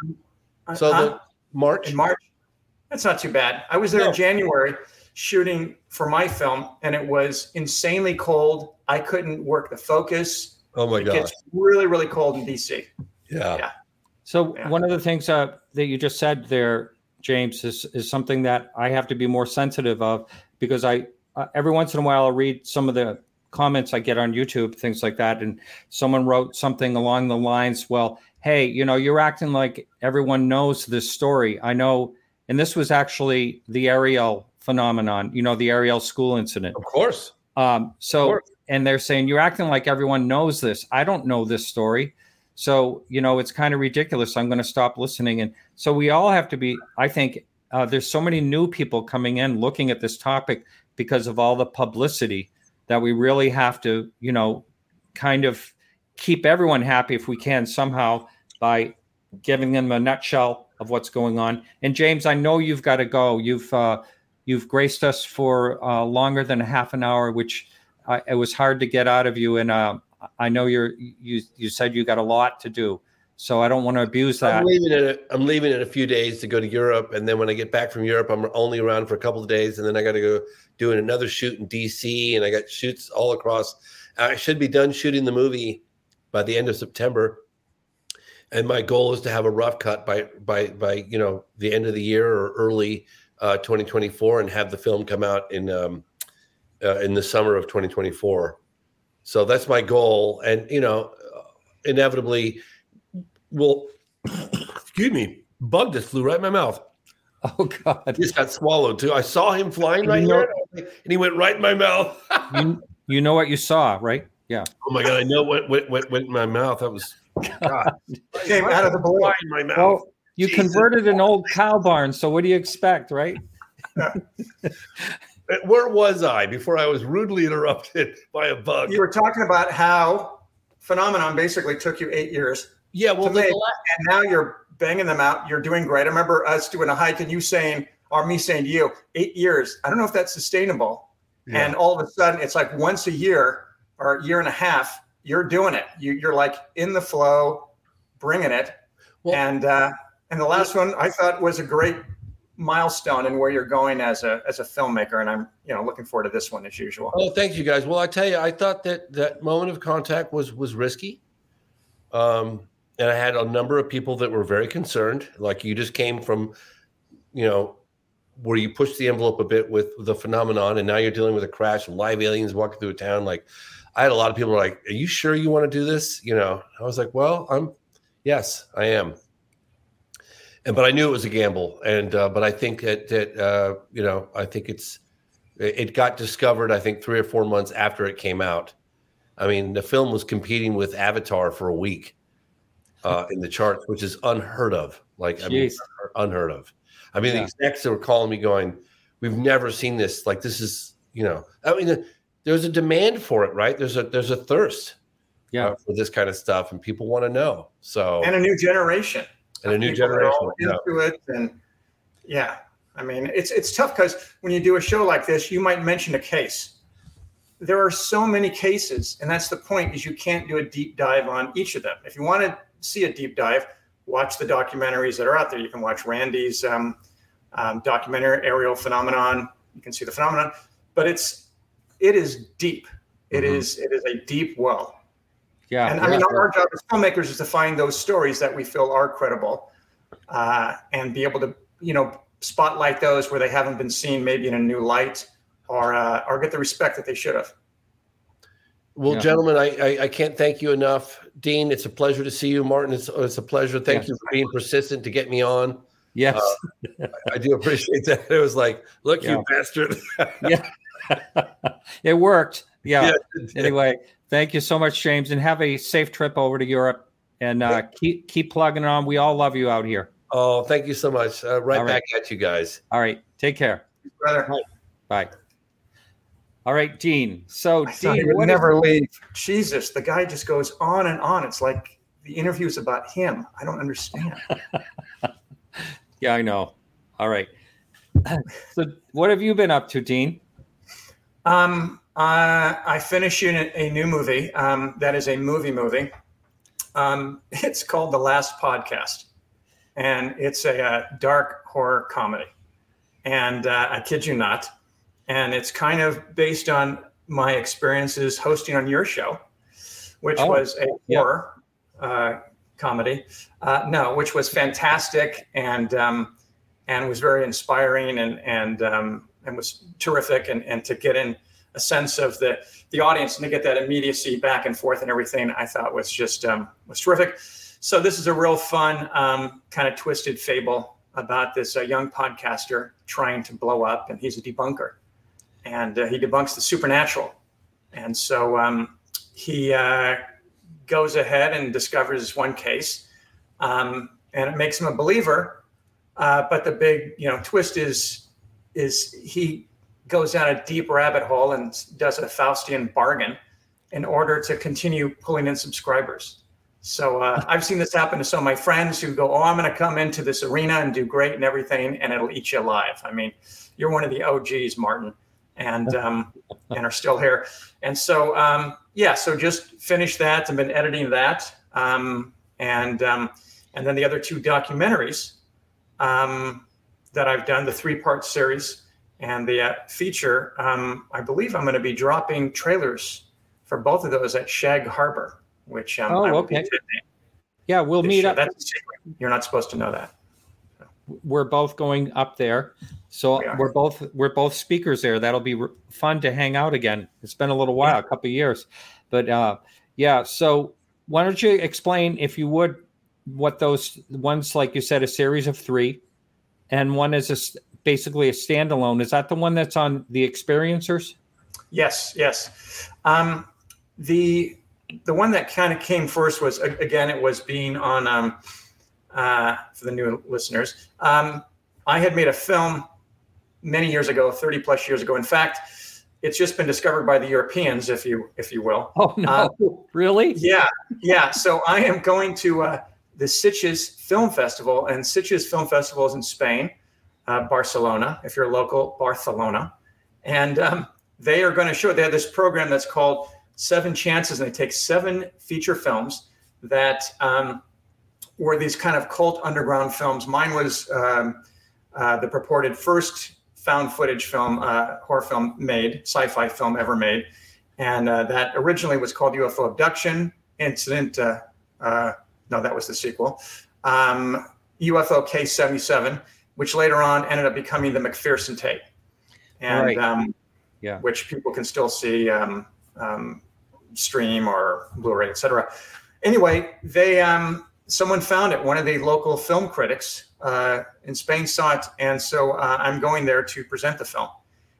So uh, the March. In March. That's not too bad. I was there no. in January shooting for my film, and it was insanely cold. I couldn't work the focus. Oh my god! It's really, really cold in DC. Yeah. Yeah. So yeah. one of the things uh, that you just said there, James, is is something that I have to be more sensitive of because I uh, every once in a while I'll read some of the comments I get on YouTube, things like that, and someone wrote something along the lines, "Well, hey, you know, you're acting like everyone knows this story. I know." And this was actually the Ariel phenomenon, you know, the Ariel school incident. Of course. Um, so, course. and they're saying, you're acting like everyone knows this. I don't know this story. So, you know, it's kind of ridiculous. I'm going to stop listening. And so we all have to be, I think, uh, there's so many new people coming in looking at this topic because of all the publicity that we really have to, you know, kind of keep everyone happy if we can somehow by giving them a nutshell of what's going on. And James, I know you've got to go. You've uh, you've graced us for uh, longer than half an hour, which uh, it was hard to get out of you. And uh, I know you're you you said you got a lot to do, so I don't want to abuse that. I'm leaving in a, I'm leaving in a few days to go to Europe, and then when I get back from Europe, I'm only around for a couple of days, and then I got to go doing another shoot in DC, and I got shoots all across. I should be done shooting the movie by the end of September and my goal is to have a rough cut by by by you know the end of the year or early uh, 2024 and have the film come out in um, uh, in the summer of 2024 so that's my goal. And you know inevitably will excuse me bug just flew right in my mouth. Oh god. He just got swallowed too. I saw him flying right here and he went right in my mouth. You, you know what you saw right? Yeah. Oh my god. I know what went, went, went in my mouth. That was God. Came out of the blue. In my mouth. Well, you Jesus. converted an old cow barn, so what do you expect, right? Where was I before I was rudely interrupted by a bug? You were talking about how phenomenon basically took you eight years. Yeah, well, make, and now you're banging them out. You're doing great. I remember us doing a hike and you saying, or me saying to you, eight years. I don't know if that's sustainable. Yeah. And all of a sudden, it's like once a year or a year and a half, you're doing it. You, you're like in the flow, bringing it. Well, and uh, and the last one I thought was a great milestone and where you're going as a as a filmmaker, and I'm you know looking forward to this one as usual. Oh, thank you guys. Well, I tell you, I thought that that moment of contact was was risky. Um, and I had a number of people that were very concerned. Like you just came from, you know, where you pushed the envelope a bit with the phenomenon, and now you're dealing with a crash, live aliens walking through a town. Like I had a lot of people like, "Are you sure you want to do this?" You know, I was like, "Well, I'm, yes, I am." And but I knew it was a gamble, and uh, but I think that that uh, you know, I think it's it got discovered. I think three or four months after it came out. I mean, the film was competing with Avatar for a week uh, in the charts, which is unheard of. Like, Jeez. I mean, unheard of. I mean, yeah. the execs were calling me, going, "We've never seen this. Like, this is, you know, I mean." there's a demand for it, right? There's a there's a thirst, yeah, uh, for this kind of stuff, and people want to know. So and a new generation, and a new generation into yeah. it, and yeah, I mean it's it's tough because when you do a show like this, you might mention a case. There are so many cases, and that's the point: is you can't do a deep dive on each of them. If you want to see a deep dive, watch the documentaries that are out there. You can watch Randy's um, um, documentary, Ariel Phenomenon. You can see the phenomenon, but it's it is deep. It mm-hmm. is it is a deep well. Yeah. And yeah, I mean, our, our job as filmmakers is to find those stories that we feel are credible, uh, and be able to you know spotlight those where they haven't been seen, maybe in a new light, or uh, or get the respect that they should have. Well, yeah. gentlemen, I, I, I can't thank you enough. Dean, it's a pleasure to see you. Martin, it's, it's a pleasure. Thank Yes. you for being persistent to get me on. Yes. I do appreciate that. It was like, look, Yeah. you bastard. Yeah. it worked. Yeah. Yeah. Anyway, thank you so much, James, and have a safe trip over to Europe. And uh, keep keep plugging on. We all love you out here. Oh, thank you so much. Uh, right All back at you guys. All right. Take care. Brother, Bye. All right, Dean. So, I thought he Dean, would what is- never leave. Jesus, the guy just goes on and on. It's like the interview is about him. I don't understand. yeah, I know. All right. So, what have you been up to, Dean? Um, uh, I finished shooting a new movie. Um, that is a movie movie. Um, it's called The Last Podcast, and it's a, uh dark horror comedy. And uh, I kid you not, and it's kind of based on my experiences hosting on your show, which Oh, was a yeah. horror uh, comedy. Uh, no, which was fantastic and um, and was very inspiring and and um, and was terrific. And and to get in a sense of the the audience and to get that immediacy back and forth and everything, I thought was just um, was terrific. So this is a real fun um, kind of twisted fable about this uh, young podcaster trying to blow up, and he's a debunker, and uh, he debunks the supernatural, and so um, he uh, goes ahead and discovers one case, um, and it makes him a believer. Uh, but the big, you know, twist is is he goes down a deep rabbit hole and does a Faustian bargain in order to continue pulling in subscribers. So uh, I've seen this happen to some of my friends who go, "Oh, I'm going to come into this arena and do great and everything, and it'll eat you alive." I mean, you're one of the OGs, Martin, and um, and are still here. And so, um, yeah, so just finished that and been editing that, um, and um, and then the other two documentaries um, that I've done, the three-part series and the uh, feature. Um, I believe I'm going to be dropping trailers for both of those at Shag Harbor, which um, Oh, I will be okay. Yeah, we'll meet year. up. That's. You're not supposed to know that. We're both going up there, so We are. we're both we're both speakers there. That'll be r- fun to hang out again. It's been a little while, a couple of years, but uh, yeah. So why don't you explain, if you would, what those ones like you said, a series of three, and one is a, basically a standalone. Is that the one that's on the experiencers? Yes, yes. Um, the the one that kind of came first was again it was being on um, uh, for the new listeners. Um, I had made a film many years ago, thirty plus years ago. In fact, it's just been discovered by the Europeans, if you if you will. Oh no, Uh, really? Yeah, yeah. So I am going to uh, the Sitges Film Festival, and Sitges Film Festival is in Spain, uh, Barcelona. If you're local, Barcelona, and um, they are going to show. They have this program that's called Seven Chances, and they take seven feature films that um, were these kind of cult underground films. Mine was um, uh, the purported first found footage film, uh, horror film made, sci-fi film ever made and uh, that originally was called UFO Abduction Incident. Uh, no, that was the sequel. Um, UFO Case 77, which later on ended up becoming the McPherson tape, and Right. um, Yeah. which people can still see um, um, stream or Blu-ray, etc. Anyway, they um, someone found it. One of the local film critics uh, in Spain saw it, and so uh, I'm going there to present the film.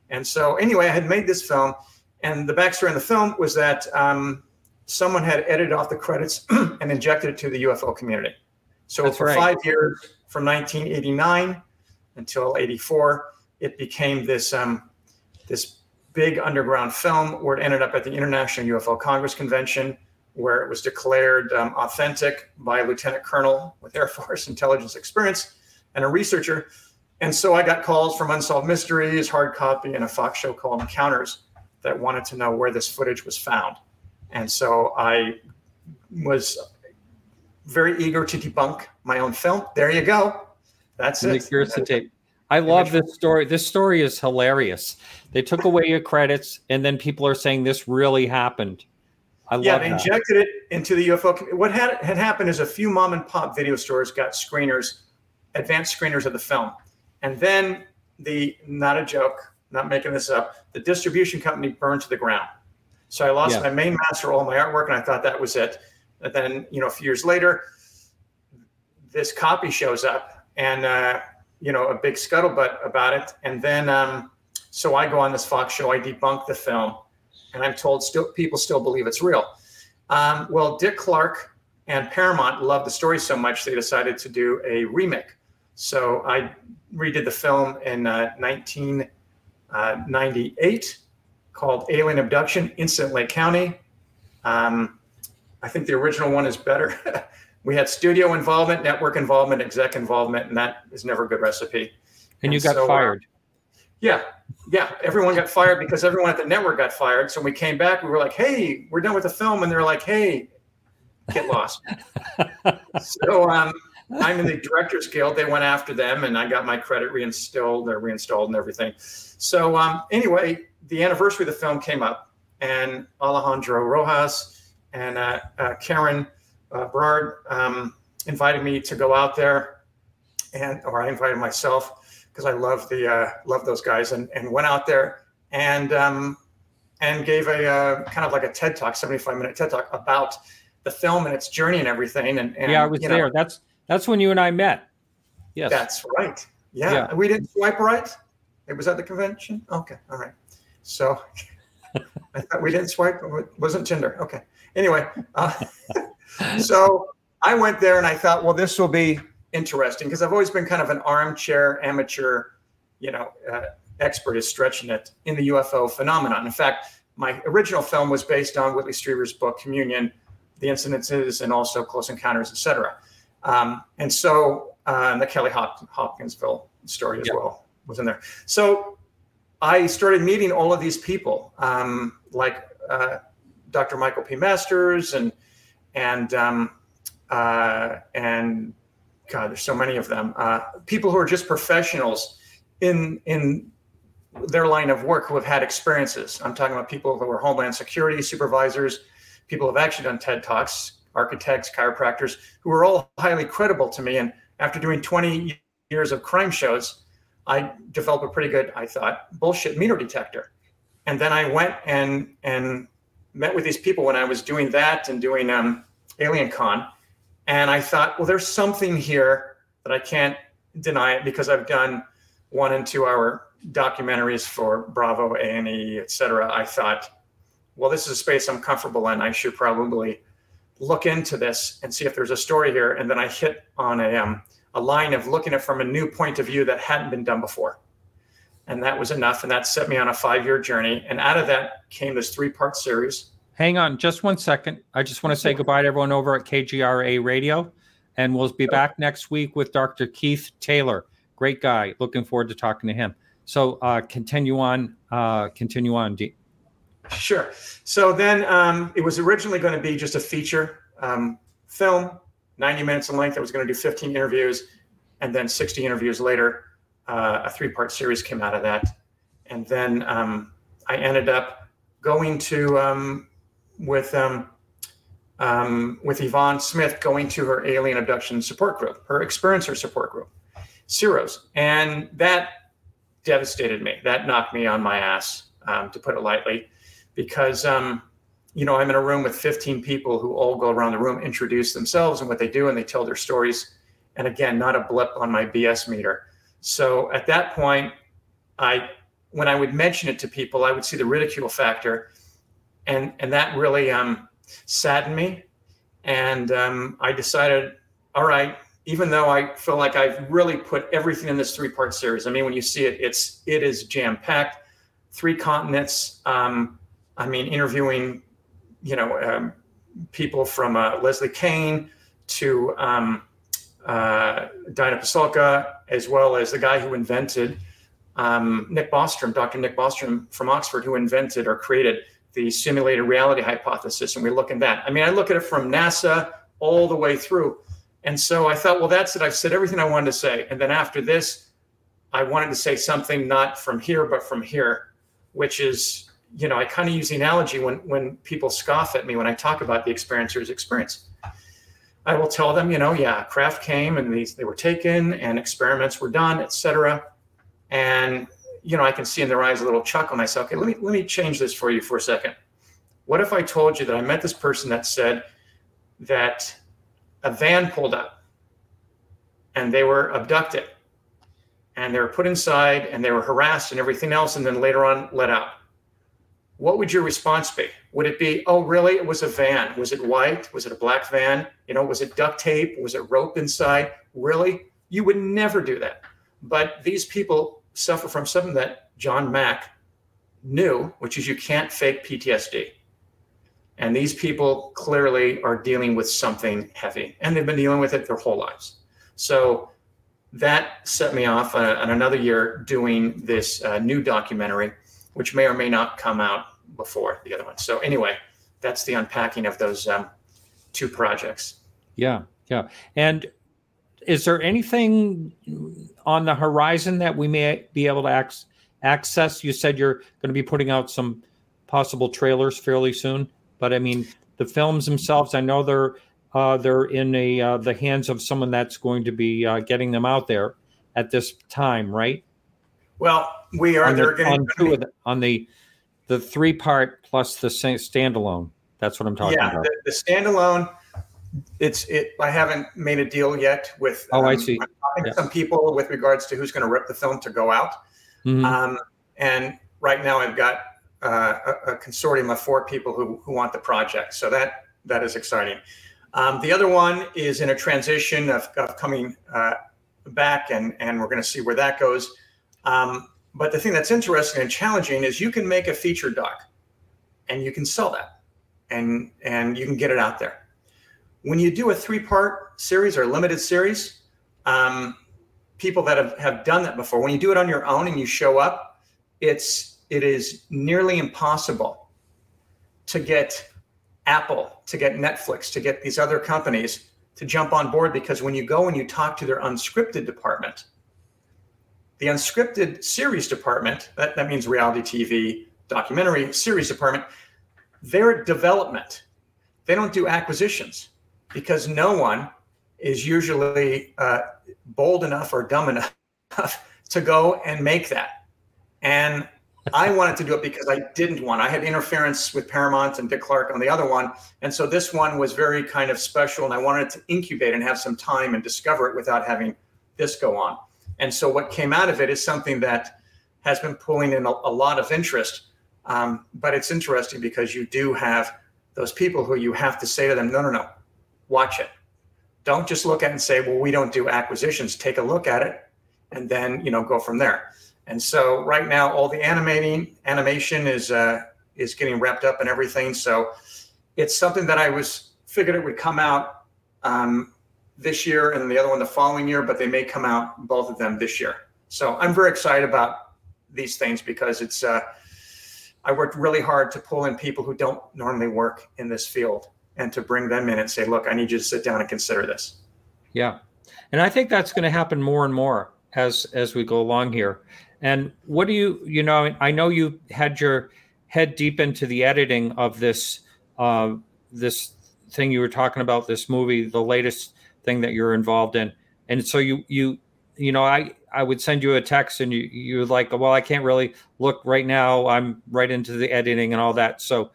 And so, anyway, I had made this film, and the backstory in the film was that um, someone had edited off the credits and injected it to the UFO community. So That's for right. five years, from 1989 until 84, it became this um, this big underground film where it ended up at the International UFO Congress Convention, where it was declared um, authentic by a lieutenant colonel with Air Force intelligence experience and a researcher. And so I got calls from Unsolved Mysteries, Hard Copy, and a Fox show called Encounters that wanted to know where this footage was found. And so I was very eager to debunk my own film. There you go. That's Like, it. here's the tape. I love this story. This story is hilarious. They took away your credits, and then people are saying this really happened. I Yeah, love they that. injected it into the UFO. com- What had had happened is a few mom and pop video stores got screeners, advanced screeners of the film, and then the not a joke, not making this up, the distribution company burned to the ground. So I lost Yeah. my main master, all my artwork, and I thought that was it. And then, you know, a few years later, this copy shows up and, uh, you know, a big scuttlebutt about it. And then, um, so I go on this Fox show, I debunk the film, and I'm told still people still believe it's real. Um, well, Dick Clark and Paramount loved the story so much they decided to do a remake. So I redid the film in uh, 1998 called Alien Abduction, Incident Lake County. Um, I think the original one is better. we had studio involvement, network involvement, exec involvement, and that is never a good recipe. And, and you got so, uh, fired. Uh, yeah, yeah. Everyone got fired because everyone at the network got fired. So when we came back, we were like, "Hey, we're done with the film," and they're like, "Hey, get lost." so um, I'm in the Directors Guild. They went after them, and I got my credit reinstalled or reinstalled and everything. So um, anyway, the anniversary of the film came up, and Alejandro Rojas and uh, uh, Karen uh, Berard um, invited me to go out there, and or I invited myself because I love the uh, love those guys, and and went out there and um, and gave a uh, kind of like a TED talk, seventy five minute TED talk about the film and its journey and everything. And, and yeah, I was there. Know, that's that's when you and I met. Yes, that's right. Yeah, yeah. we didn't swipe right. It was at the convention. Okay, all right. So I thought we didn't swipe. It wasn't Tinder. Okay. Anyway, uh, so I went there and I thought, well, this will be interesting because I've always been kind of an armchair amateur, you know, uh, expert is stretching it in the UFO phenomenon. In fact, my original film was based on Whitley Strieber's book Communion, the incidences, and also Close Encounters, etc. Um, and so uh, the Kelly Hop- Hopkinsville story as yep. well was in there. So I started meeting all of these people, um, like uh, Dr. Michael P. Masters and and um, uh, and God, there's so many of them. Uh, people who are just professionals in in their line of work who have had experiences. I'm talking about people who are Homeland Security supervisors, people who have actually done TED Talks, architects, chiropractors, who are all highly credible to me. And after doing 20 years of crime shows, I developed a pretty good, I thought, bullshit meter detector. And then I went and and met with these people when I was doing that and doing um, Alien Con, and I thought, well, there's something here that I can't deny it because I've done one and two hour documentaries for Bravo, A and E, et cetera. I thought, well, this is a space I'm comfortable in. I should probably look into this and see if there's a story here. And then I hit on a um, a line of looking at it from a new point of view that hadn't been done before. And that was enough. And that set me on a five year journey. And out of that came this three part series. Hang on just one second. I just want to say goodbye to everyone over at KGRA Radio. And we'll be back next week with Dr. Keith Taylor. Great guy. Looking forward to talking to him. So uh, continue on. Uh, continue on, D. Sure. So then um, it was originally going to be just a feature um, film 90 minutes in length. I was going to do 15 interviews, and then 60 interviews later, uh, a three-part series came out of that. And then um, I ended up going to um, with um, um with Yvonne Smith going to her alien abduction support group, her experiencer support group, CEROS, and that devastated me. That knocked me on my ass, um, to put it lightly, because you know, I'm in a room with 15 people who all go around the room, introduce themselves and what they do, and they tell their stories. And again, not a blip on my BS meter. So at that point, I, when I would mention it to people, I would see the ridicule factor, and and that really um, saddened me. And um, I decided, all right, even though I feel like I've really put everything in this three-part series. I mean, when you see it, it's it is jam-packed, three continents. Um, I mean, interviewing you know, um, people from uh, Leslie Kean to um, uh, Diana Pasulka, as well as the guy who invented um, Nick Bostrom, Dr. Nick Bostrom from Oxford, who invented or created the simulated reality hypothesis. And we look at that. I mean, I look at it from NASA all the way through. And so I thought, well, that's it. I've said everything I wanted to say. And then after this, I wanted to say something not from here, but from here, which is you know, I kind of use the analogy when when people scoff at me when I talk about the experiencer's experience. I will tell them, you know, yeah, craft came and these they were taken and experiments were done, etc. And you know, I can see in their eyes a little chuckle, and I say, okay, let me let me change this for you for a second. What if I told you that I met this person that said that a van pulled up and they were abducted and they were put inside and they were harassed and everything else and then later on let out what would your response be? Would it be oh really? It was a van. Was it white? Was it a black van? You know was it duct tape? Was it rope inside? Really? You would never do that. But these people suffer from something that john mack knew which is you can't fake ptsd and these people clearly are dealing with something heavy and they've been dealing with it their whole lives. So that set me off on, on another year doing this uh, new documentary, which may or may not come out before the other one. So anyway, that's the unpacking of those um, two projects. Yeah, yeah. And is there anything on the horizon that we may be able to ac- access? You said you're going to be putting out some possible trailers fairly soon, but I mean the films themselves. I know they're uh, they're in a uh, the hands of someone that's going to be uh, getting them out there at this time, right? Well, we are. On they're the, getting on, the, on the the three part plus the standalone. That's what I'm talking yeah, about. The, the standalone. It's it. I haven't made a deal yet with. Oh, I see. Talking some people with regards to who's going to rip the film to go out. Mhm. Um, and right now, I've got uh, a, a consortium of four people who, who want the project. So that that is exciting. Um, the other one is in a transition of, of coming uh, back, and and we're going to see where that goes. Um, but the thing that's interesting and challenging is you can make a feature doc, and you can sell that, and and you can get it out there. When you do a three-part series or limited series, um, people that have, have done that before, when you do it on your own and you show up, it's it is nearly impossible to get Apple, to get Netflix, to get these other companies to jump on board because when you go and you talk to their unscripted department, the unscripted series department, that, that means reality TV, documentary series department, they're development. They don't do acquisitions because no one is usually uh, bold enough or dumb enough to go and make that. And I wanted to do it because I didn't want. I had interference with Paramount and Dick Clark on the other one, and so this one was very kind of special, and I wanted to incubate and have some time and discover it without having this go on. And so what came out of it is something that has been pulling in a, a lot of interest. Um, but it's interesting because you do have those people who you have to say to them, no, no, no, watch it. Don't just look at it and say, well, we don't do acquisitions. Take a look at it and then, you know, go from there. And so right now, all the animating animation is uh, is getting wrapped up and everything. So it's something that I was figured it would come out um, this year and then the other one the following year, but they may come out both of them this year. So I'm very excited about these things because it's uh, I worked really hard to pull in people who don't normally work in this field and to bring them in and say, look, I need you to sit down and consider this. Yeah, and I think that's going to happen more and more as as we go along here. And what do you you know? I know you had your head deep into the editing of this uh, this thing you were talking about this movie, the latest thing that you're involved in, and so you you you know I I would send you a text and you you're like, well, I can't really look right now. I'm right into the editing and all that. So,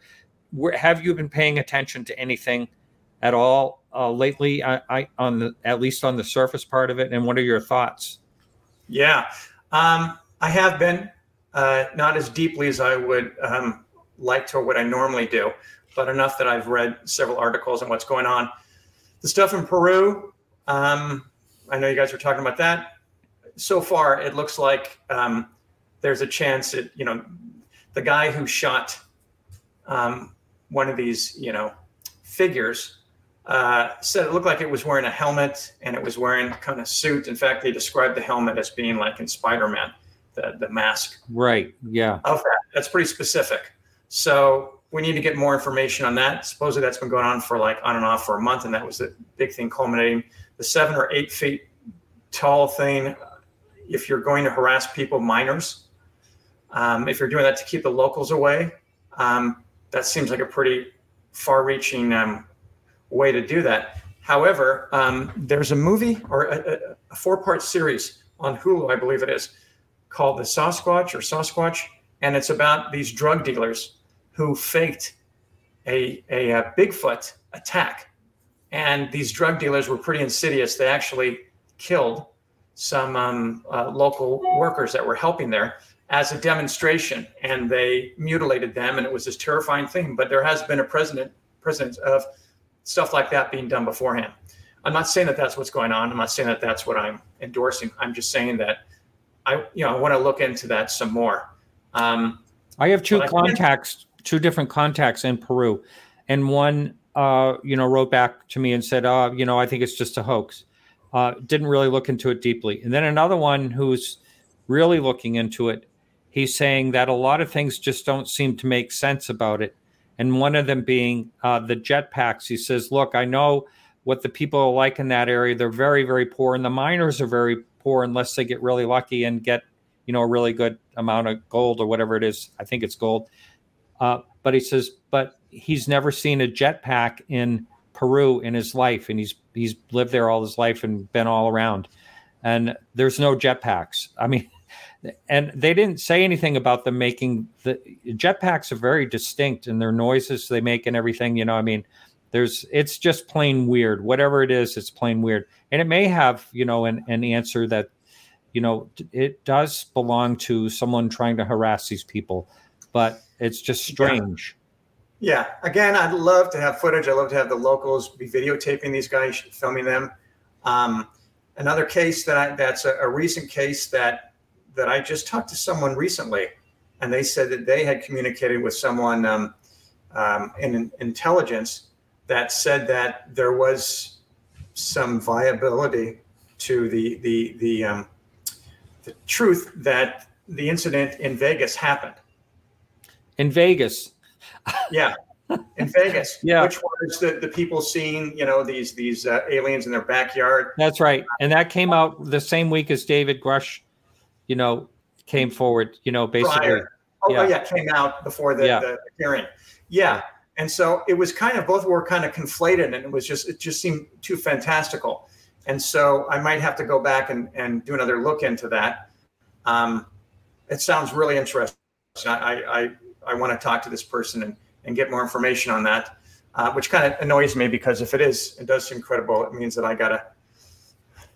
have you been paying attention to anything at all uh, lately? I, I on the at least on the surface part of it, and what are your thoughts? Yeah, um, I have been uh, not as deeply as I would um, like to, what I normally do, but enough that I've read several articles on what's going on. The stuff in Peru, um, I know you guys were talking about that. So far, it looks like um, there's a chance that you know the guy who shot um, one of these, you know, figures uh, said it looked like it was wearing a helmet and it was wearing kind of suit. In fact, they described the helmet as being like in Spider-Man, the, the mask Right. Yeah. of that. That's pretty specific. So we need to get more information on that. Supposedly that's been going on for like on and off for a month, and that was the big thing culminating. The seven or eight feet tall thing. If you're going to harass people, minors, um, if you're doing that to keep the locals away, um, that seems like a pretty far-reaching um, way to do that. However, um, there's a movie or a, a- a four-part series on Hulu, I believe it is, called The Sasquatch or Sasquatch, and it's about these drug dealers who faked a, a, uh Bigfoot attack and these drug dealers were pretty insidious. They actually killed some um, uh, local workers that were helping there as a demonstration, and they mutilated them, and it was this terrifying thing. But there has been a precedent precedent of stuff like that being done beforehand. I'm not saying that that's what's going on. I'm not saying that that's what I'm endorsing. I'm just saying that I, you know, I want to look into that some more. Um, I have two contacts, two different contacts in Peru, and one, uh, you know, wrote back to me and said, "Uh, you know, I think it's just a hoax." Uh, didn't really look into it deeply, and then another one who's really looking into it. He's saying that a lot of things just don't seem to make sense about it, and one of them being uh, the jetpacks. He says, "Look, I know what the people are like in that area. They're very, very poor, and the miners are very poor unless they get really lucky and get." you know, a really good amount of gold or whatever it is. I think it's gold. Uh, but he says, but he's never seen a jetpack in Peru in his life, and he's he's lived there all his life and been all around. And there's no jetpacks. I mean, and they didn't say anything about them making the jetpacks are very distinct in their noises they make and everything. You know, I mean, there's it's just plain weird. Whatever it is, it's plain weird. And it may have you know an, an answer that you know it does belong to someone trying to harass these people but it's just strange Yeah. Again, I'd love to have footage. I'd love to have the locals be videotaping these guys, filming them. Um, another case that I, that's a, a recent case that that I just talked to someone recently, and they said that they had communicated with someone um, um, in intelligence that said that there was some viability to the the the um, the truth that the incident in Vegas happened. In vegas Yeah, in Vegas. Yeah. which was the, the people seeing you know these these uh, aliens in their backyard. that's right and that came out the same week as David Grusch you know came forward you know basically Prior. Oh Yeah. yeah. yeah, came out before the, Yeah. the hearing. Yeah, and so it was kind of both were kind of conflated, and it was just it just seemed too fantastical. And so I might have to go back and, and do another look into that. Um, it sounds really interesting. I I, I want to talk to this person and, and get more information on that, uh, which kind of annoys me because if it is, it does seem credible. It means that I gotta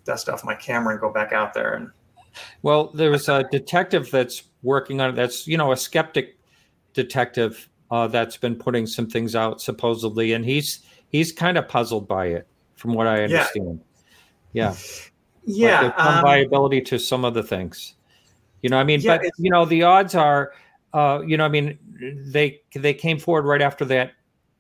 dust off my camera and go back out there and Well, there was a detective that's working on it. That's you know a skeptic detective uh, that's been putting some things out supposedly, and he's he's kind of puzzled by it, from what I understand. Yeah, Yeah. yeah. there's some um, viability to some of the things. You know, I mean, Yeah, but you know, the odds are, uh, you know, I mean, they they came forward right after that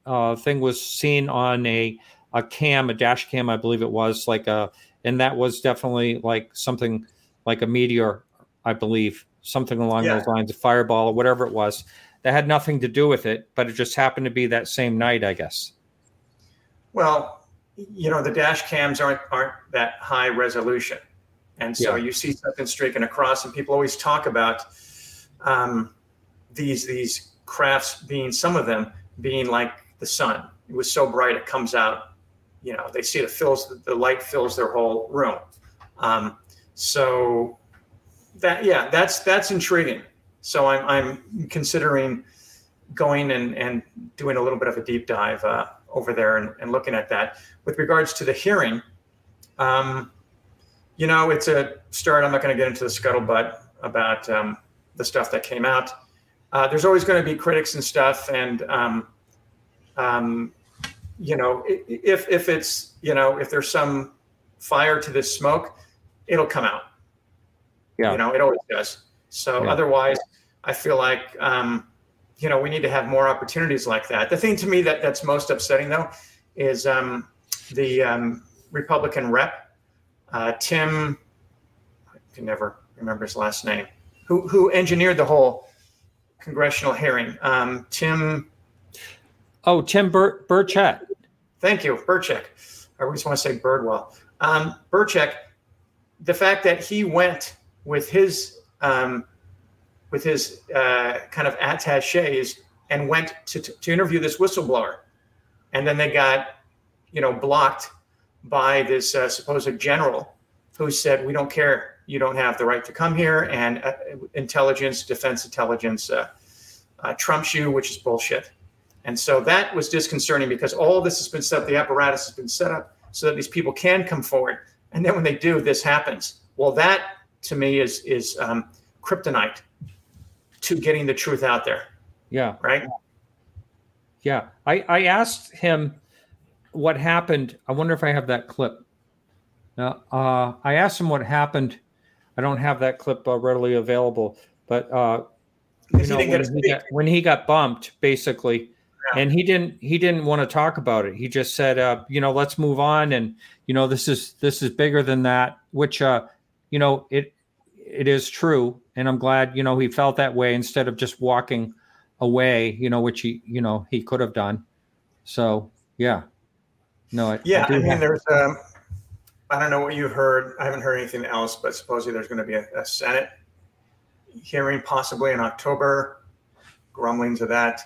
uh, thing was seen on a a cam, a dash cam, I believe it was, like a, and that was definitely like something like a meteor, I believe, something along Yeah. those lines, a fireball or whatever it was. That had nothing to do with it, but it just happened to be that same night, I guess. Well, you know, the dash cams aren't aren't that high resolution, and so Yeah. you see something streaking across, and people always talk about um, these these crafts being some of them being like the sun. It was so bright it comes out. You know, they see it fills the light fills their whole room. Um, so that yeah, that's that's intriguing. So I'm I'm considering going and and doing a little bit of a deep dive uh, over there and, and looking at that. With regards to the hearing, um, you know, it's a start. I'm not going to get into the scuttlebutt about um, the stuff that came out. Uh, there's always going to be critics and stuff, and um, um, you know, if if it's you know if there's some fire to this smoke, it'll come out. Yeah. You know, it always does. So Yeah. otherwise, I feel like um, you know we need to have more opportunities like that. The thing to me that that's most upsetting though is um, the um, Republican rep uh, Tim. I can never remember his last name. Who who engineered the whole congressional hearing? Um, Tim. Oh, Tim Bur- Burchett. Thank you, Burchett. I always want to say Birdwell. Um, Burchek, the fact that he went with his um, with his uh, kind of attaches and went to, to, to interview this whistleblower, and then they got you know blocked by this uh, supposed general who said, "We don't care. You don't have the right to come here." And uh, intelligence, defense intelligence, uh, uh, trumps you, which is bullshit. And so that was disconcerting because all this has been set up, the apparatus has been set up so that these people can come forward. And then when they do, this happens. Well, that to me is is um, kryptonite to getting the truth out there. Yeah. Right. Yeah. I, I asked him what happened. I wonder if I have that clip. Now, uh, I asked him what happened. I don't have that clip uh, readily available, but uh, you know, when, he got, when he got bumped, basically, yeah. and he didn't he didn't want to talk about it. He just said, uh, you know, let's move on, and you know, this is this is bigger than that. Which, uh, you know, it it is true, and I'm glad you know he felt that way instead of just walking away. You know, which he you know he could have done. So yeah, no, I, yeah, I, I mean, have- there's. Um, I don't know what you've heard. I haven't heard anything else, but supposedly there's going to be a, a Senate hearing possibly in October. Grumblings of that.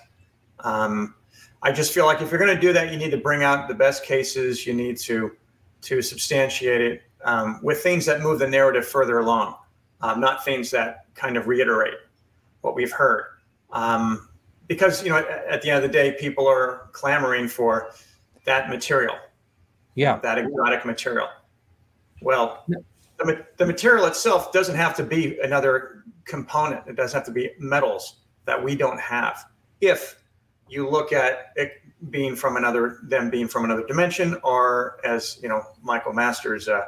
Um, I just feel like if you're going to do that, you need to bring out the best cases. You need to to substantiate it um, with things that move the narrative further along, um, not things that kind of reiterate what we've heard. Um, because you know, at, at, the end of the day, people are clamoring for that material. Yeah, that exotic material. Well, the, the material itself doesn't have to be another component. It doesn't have to be metals that we don't have. If you look at it being from another, them being from another dimension, or as you know, Michael Masters, uh,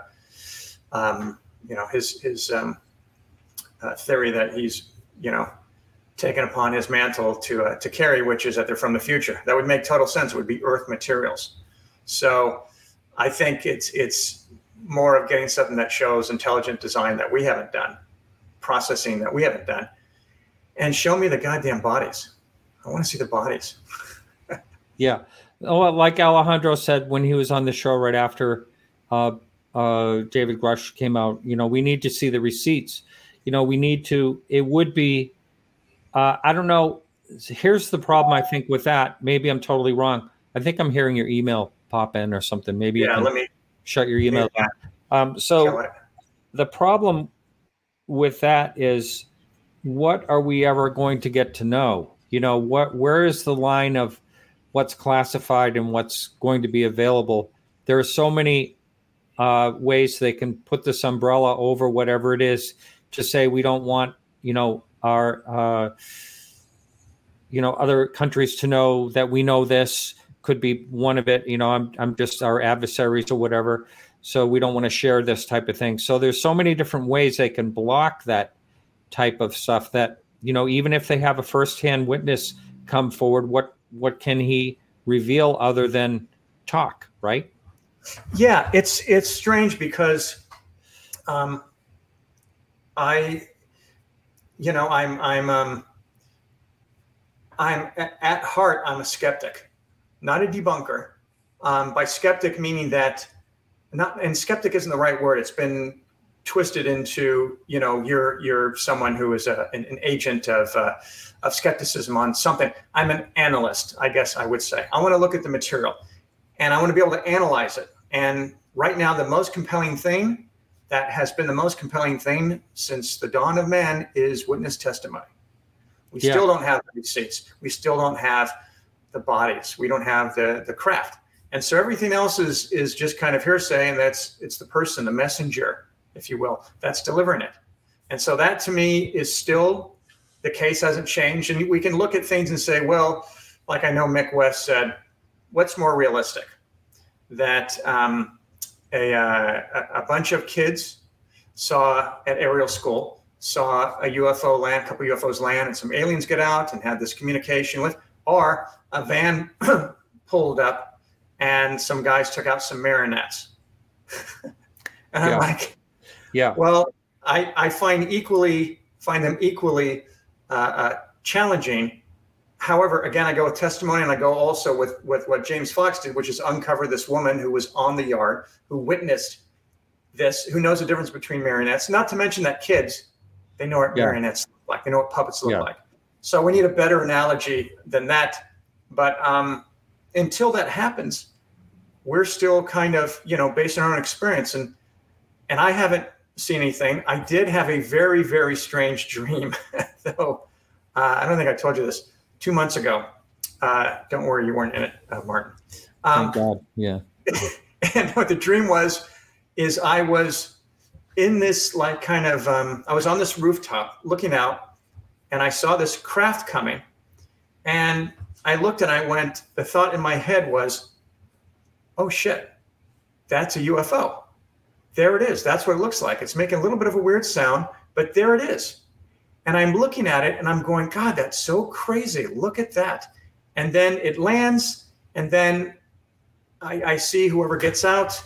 um, you know, his his um, uh, theory that he's you know taken upon his mantle to uh, to carry, which is that they're from the future. That would make total sense. It would be Earth materials. So I think it's it's more of getting something that shows intelligent design that we haven't done, processing that we haven't done, and show me the goddamn bodies. I want to see the bodies. yeah. Oh, like Alejandro said when he was on the show right after uh, uh, David Grusch came out, you know, we need to see the receipts. You know, we need to, it would be, uh, I don't know. Here's the problem I think with that. Maybe I'm totally wrong. I think I'm hearing your email pop in or something. Maybe yeah, let me shut your email yeah. Um, so the problem with that is what are we ever going to get to know? You know, what where is the line of what's classified and what's going to be available? There are so many uh, ways they can put this umbrella over whatever it is to say we don't want, you know, our uh, you know other countries to know that we know this could be one of it. You know, I'm I'm just our adversaries or whatever. So we don't want to share this type of thing. So there's so many different ways they can block that type of stuff that, you know, even if they have a firsthand witness come forward, what what can he reveal other than talk, right? Yeah, it's it's strange because um I you know, I'm I'm um I'm at heart I'm a skeptic, not a debunker. Um, by skeptic meaning that not and skeptic isn't the right word. It's been twisted into you know you're you're someone who is a, an, an agent of uh, of skepticism on something. I'm an analyst, I guess I would say. I want to look at the material, and I want to be able to analyze it. And right now, the most compelling thing that has been the most compelling thing since the dawn of man is witness testimony. We yeah. still don't have receipts. We still don't have the bodies. We don't have the the craft. And so everything else is is just kind of hearsay, and that's it's the person, the messenger, if you will, that's delivering it. And so that to me is still the case hasn't changed. And we can look at things and say, well, like I know Mick West said, what's more realistic? That um, a, uh, a bunch of kids saw at Ariel School saw a UFO land, a couple UFOs land, and some aliens get out and had this communication with, or a van pulled up and some guys took out some marionettes. and yeah. I'm like, yeah. Well, I, I find equally find them equally uh, uh, challenging. However, again, I go with testimony, and I go also with with what James Fox did, which is uncover this woman who was on the yard, who witnessed this, who knows the difference between marionettes. Not to mention that kids, they know what yeah. marionettes look like, they know what puppets look yeah. like. So we need a better analogy than that. But um, until that happens, we're still kind of, you know, based on our own experience. And and I haven't seen anything. I did have a very, very strange dream, though. Uh, I don't think I told you this. Two months ago, Uh, don't worry, you weren't in it, uh, Martin. Thank God. Yeah. and what the dream was is I was in this like kind of um, I was on this rooftop looking out, and I saw this craft coming, and I looked and I went. The thought in my head was, "Oh shit, that's a UFO." There it is. That's what it looks like. It's making a little bit of a weird sound, but there it is. And I'm looking at it and I'm going, God, that's so crazy. Look at that. And then it lands, and then I, I see whoever gets out.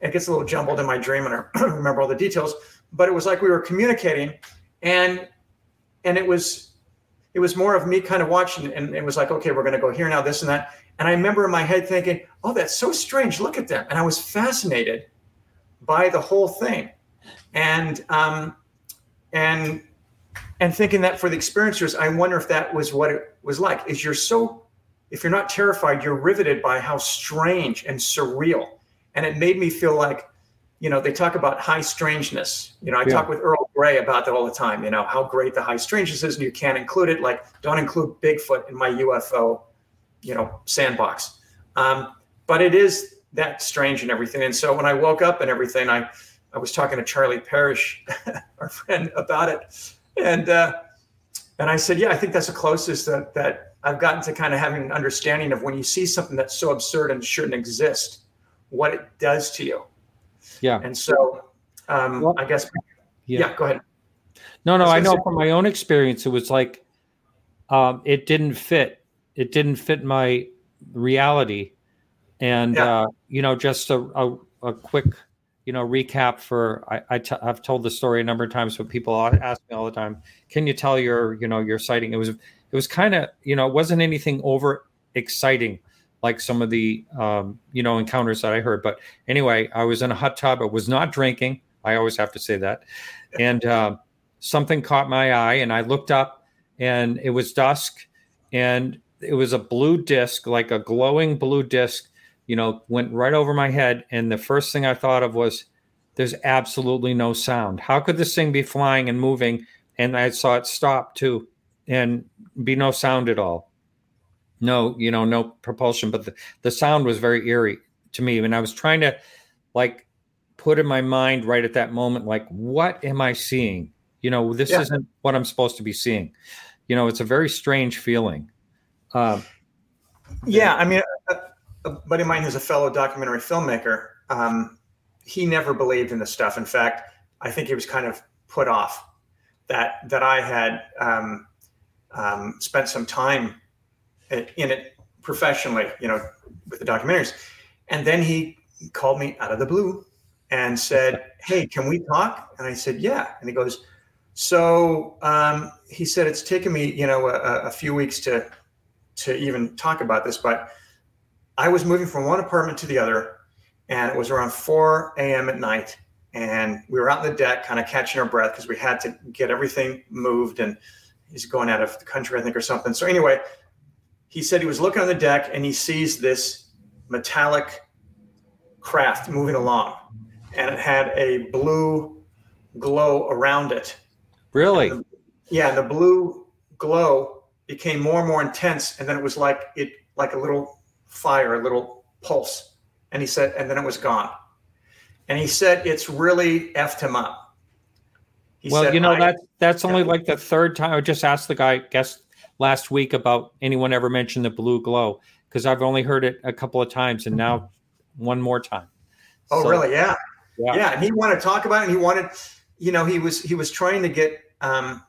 It gets a little jumbled in my dream, and I remember all the details. But it was like we were communicating, and and it was it was more of me kind of watching, and it was like, okay, we're going to go here now, this and that. And I remember in my head thinking, oh, that's so strange. Look at them, and I was fascinated by the whole thing, and um, and and thinking that for the experiencers, I wonder if that was what it was like. Is you're so if you're not terrified, you're riveted by how strange and surreal. And it made me feel like, you know, they talk about high strangeness. You know, I Yeah. talk with Earl Grey about that all the time, you know, how great the high strangeness is, and you can't include it. Like, don't include Bigfoot in my UFO, you know, sandbox. Um, but it is that strange and everything. And so when I woke up and everything, I, I was talking to Charlie Parrish, our friend, about it. And, uh, and I said, yeah, I think that's the closest that, that I've gotten to kind of having an understanding of when you see something that's so absurd and shouldn't exist, what it does to you. Yeah. And so, um, Well, I guess, yeah. yeah. go ahead. No, no, I I know say- from my own experience, it was like um, it didn't fit. It didn't fit my reality, and Yeah. uh, you know, just a, a, a quick, you know, recap for I, I t- I've told the story a number of times, but people ask me all the time, "Can you tell your, you know, your sighting?" It was, it was kind of, you know, it wasn't anything over exciting like some of the, um, you know, encounters that I heard. But anyway, I was in a hot tub. I was not drinking. I always have to say that, and. Um, something caught my eye and I looked up and it was dusk and it was a blue disc, like a glowing blue disc, you know, went right over my head. And the first thing I thought of was, there's absolutely no sound. How could this thing be flying and moving? And I saw it stop too and be no sound at all. No, you know, no propulsion, but the, the sound was very eerie to me. And I was trying to like put in my mind right at that moment, like, what am I seeing? You know, this Yeah. isn't what I'm supposed to be seeing. You know, it's a very strange feeling. Um, Yeah, I mean, a, a buddy of mine who's a fellow documentary filmmaker, um, he never believed in this stuff. In fact, I think he was kind of put off that that I had um, um, spent some time in it professionally, you know, with the documentaries. And then he called me out of the blue and said, "Hey, can we talk?" And I said, "Yeah." And he goes, "So," um, he said, "It's taken me, you know, a, a few weeks to." to even talk about this, but I was moving from one apartment to the other, and it was around 4 a.m. at night. And we were out on the deck, kind of catching our breath because we had to get everything moved. And he's going out of the country, I think, or something. So, anyway, he said he was looking on the deck and he sees this metallic craft moving along, and it had a blue glow around it. really? And the- yeah, and the blue glow became more and more intense, and then it was like it like a little fire, a little pulse. And he said, and then it was gone. And he said it's really effed him up. He well, said, you know that that's only like the third time. I just asked the guy guest last week about anyone ever mentioned the blue glow because I've only heard it a couple of times and now one more time. Oh, So, really? Yeah. Yeah. yeah. And he wanted to talk about it. And he wanted, you know, he was he was trying to get um,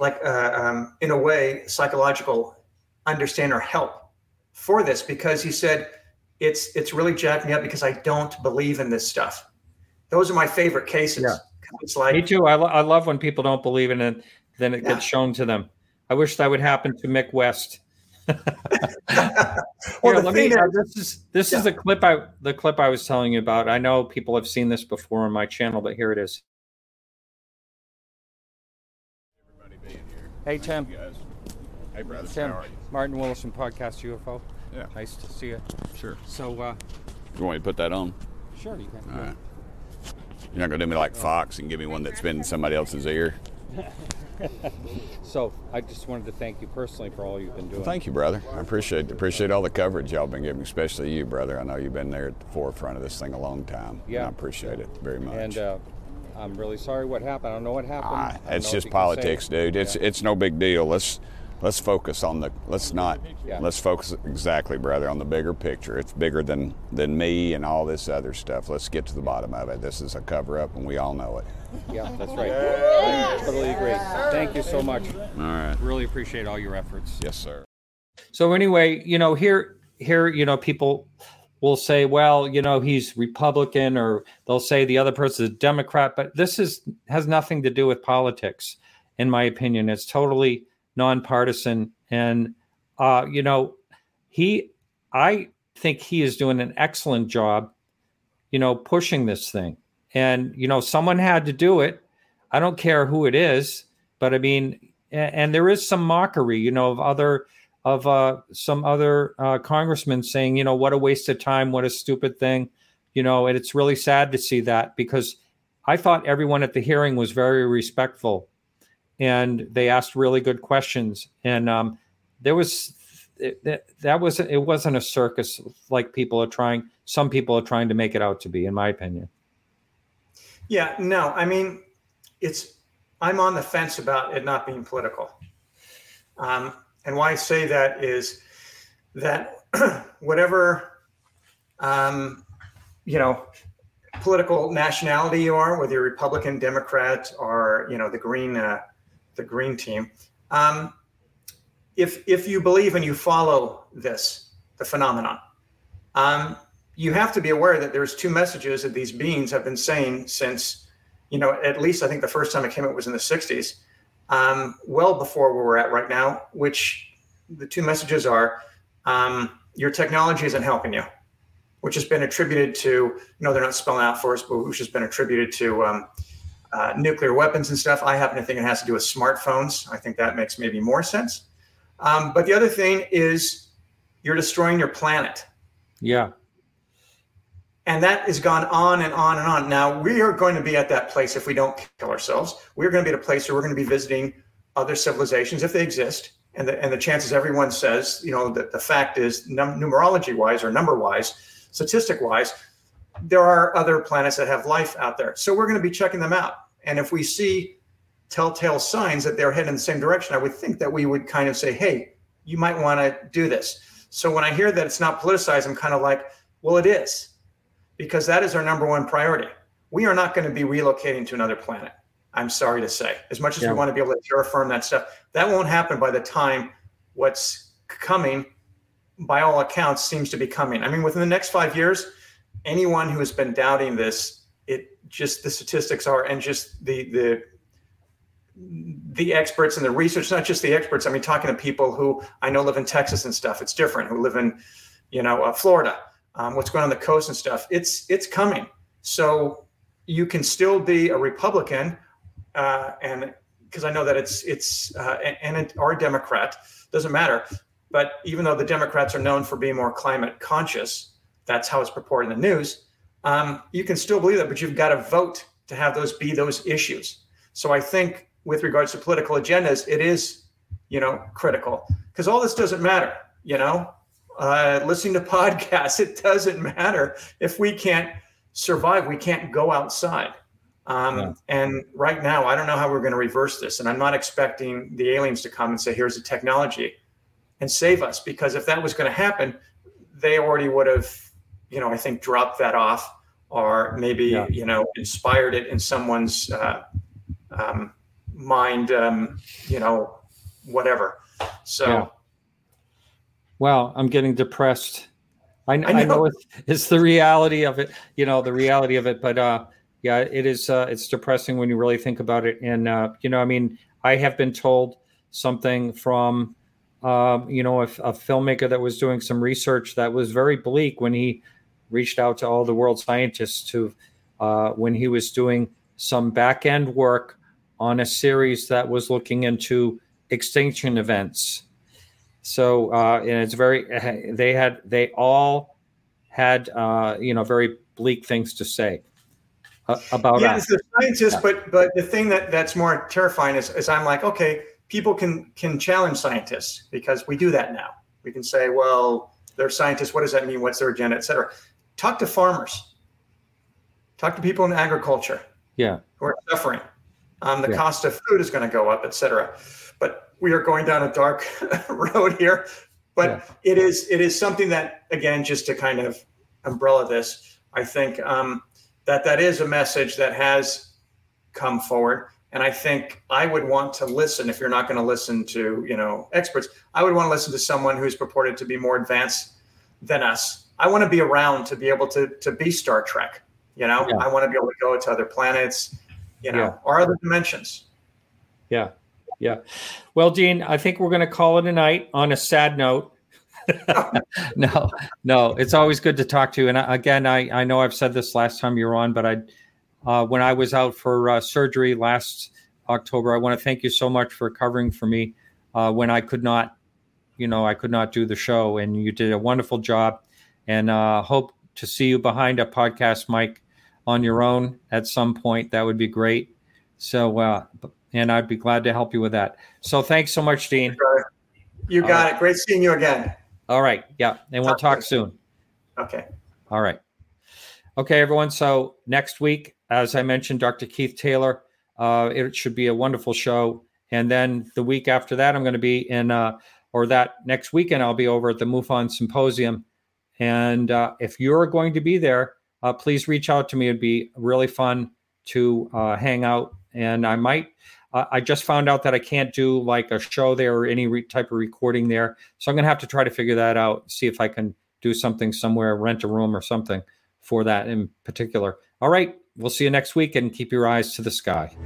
like uh, um, in a way psychological understand or help for this because he said it's it's really jacked me up because I don't believe in this stuff. Those are my favorite cases. Yeah. It's Me too. I, lo- I love when people don't believe in it, then it Yeah. gets shown to them. I wish that would happen to Mick West. well, Here, the let thing me, uh, is, this is this Yeah. is the clip I the clip I was telling you about. I know people have seen this before on my channel, but here it is. Hey Tim, guys. Hey, brother. Tim, How are you? Martin Willison podcast UFO. Yeah. Nice to see you. Sure. So, uh, You want me to put that on? sure you can. All right. You're not gonna do me like Fox and give me one that's been in somebody else's ear. so I just wanted to thank you personally for all you've been doing. Thank you, brother. I appreciate appreciate all the coverage y'all been giving, especially you, brother. I know you've been there at the forefront of this thing a long time. and Yeah. I appreciate it very much. And uh, I'm really sorry what happened. I don't know what happened. Ah, it's just if you can say politics, dude. It's Yeah. it's no big deal. Let's let's focus on the let's not Yeah. let's focus exactly, brother, on the bigger picture. It's bigger than than me and all this other stuff. Let's get to the bottom of it. This is a cover up, and we all know it. Yeah, that's right. I totally agree. Thank you so much. All right. Really appreciate all your efforts. Yes, sir. So anyway, you know, here here, you know, people will say, well, you know, he's Republican or they'll say the other person is Democrat, but this is has nothing to do with politics, in my opinion. It's totally nonpartisan. And uh, you know, he I think he is doing an excellent job, you know, pushing this thing. And, you know, someone had to do it. I don't care who it is, but I mean, and, there is some mockery, you know, of other of uh, some other uh, congressmen saying, you know, what a waste of time, what a stupid thing, you know, and it's really sad to see that because I thought everyone at the hearing was very respectful, and they asked really good questions, and um, there was it, that, was it wasn't a circus like people are trying. Some people are trying to make it out to be, in my opinion. Yeah, no, I mean, it's I'm on the fence about it not being political. Um, and why I say that is that whatever um, you know political nationality you are, whether you're Republican, Democrat, or you know the Green uh, the Green team, um, if if you believe and you follow this the phenomenon, um, you have to be aware that there's two messages that these beings have been saying since, you know, at least I think the first time it came out was in the 60s, um, well before where we're at right now, which the two messages are um, your technology isn't helping you, which has been attributed to, you know, they're not spelling out for us, but which has been attributed to um, uh, nuclear weapons and stuff. I happen to think it has to do with smartphones. I think that makes maybe more sense. Um, but the other thing is you're destroying your planet. Yeah, And that has gone on and on and on. Now we are going to be at that place if we don't kill ourselves. We're going to be at a place where we're going to be visiting other civilizations if they exist. And the, and the chances everyone says, you know, that the fact is num- numerology wise or number wise, statistic wise, there are other planets that have life out there. So we're going to be checking them out. And if we see telltale signs that they're heading in the same direction, I would think that we would kind of say, hey, you might want to do this. So when I hear that it's not politicized, I'm kind of like, well, it is because that is our number one priority. We are not going to be relocating to another planet. I'm sorry to say, as much as Yeah. we want to be able to terraform that stuff, that won't happen by the time what's coming, by all accounts, seems to be coming. I mean, within the next five years, anyone who has been doubting this, it just the statistics are, and just the the the experts and the research, not just the experts. I mean, talking to people who I know live in Texas and stuff. It's different. Who live in, you know, uh, Florida. Um, what's going on the coast and stuff. It's it's coming. So you can still be a Republican, uh, and because I know that it's it's uh, and, and or a Democrat doesn't matter. But even though the Democrats are known for being more climate conscious, that's how it's reported in the news. Um, you can still believe that, but you've got to vote to have those be those issues. So I think with regards to political agendas, it is, you know, critical because all this doesn't matter. You know, uh, listening to podcasts, it doesn't matter if we can't survive. We can't go outside. Um, Yeah. And right now, I don't know how we're going to reverse this. And I'm not expecting the aliens to come and say, "Here's the technology," and save us. Because if that was going to happen, they already would have, you know, I think dropped that off, or maybe Yeah. you know, inspired it in someone's uh, um, mind. Um, you know, whatever. So. Yeah. Well, I'm getting depressed. I, I I know, know. it's, it's the reality of it, you know, the reality of it. But uh, yeah, it is. Uh, it's depressing when you really think about it. And uh, you know, I mean, I have been told something from, um, you know, a, a filmmaker that was doing some research that was very bleak when he reached out to all the world scientists who, uh, when he was doing some back end work on a series that was looking into extinction events. So, uh, and it's very, they had, they all had, uh, you know, very bleak things to say. uh, about yeah, us. the scientists, but but the thing that that's more terrifying is, is I'm like, okay, people can can challenge scientists because we do that now. We can say, well, they're scientists. What does that mean? What's their agenda, et cetera. Talk to farmers. Talk to people in agriculture Yeah. who are suffering. Um, the Yeah. cost of food is going to go up, et cetera. But we are going down a dark road here. But Yeah. it is it is something that again, just to kind of umbrella this, I think um, that that is a message that has come forward. And I think I would want to listen if you're not going to listen to you know experts. I would want to listen to someone who's purported to be more advanced than us. I want to be around to be able to to be Star Trek. You know, Yeah. I want to be able to go to other planets. You know, Yeah. or other dimensions. Yeah. Yeah. Well, Dean, I think we're going to call it a night on a sad note. no, no, it's always good to talk to you. And again, I, I know I've said this last time you were on, but I, uh, when I was out for uh, surgery last October, I want to thank you so much for covering for me uh, when I could not, you know, I could not do the show, and you did a wonderful job. And uh, hope to see you behind a podcast mic on your own at some point. That would be great. So, uh, and I'd be glad to help you with that. So, thanks so much, Dean. You got it. Great seeing you again. All right. Yeah. And we'll talk soon. Okay. All right. Okay, everyone. So next week, as I mentioned, Dr. Keith Taylor. Uh, it should be a wonderful show. And then the week after that, I'm going to be in, uh, or that next weekend, I'll be over at the MUFON Symposium. And uh, if you're going to be there, uh, please reach out to me. It'd be really fun to uh, hang out. And I might, I just found out that I can't do like a show there or any re- type of recording there. So I'm going to have to try to figure that out, see if I can do something somewhere, rent a room or something for that in particular. All right. We'll see you next week and keep your eyes to the sky.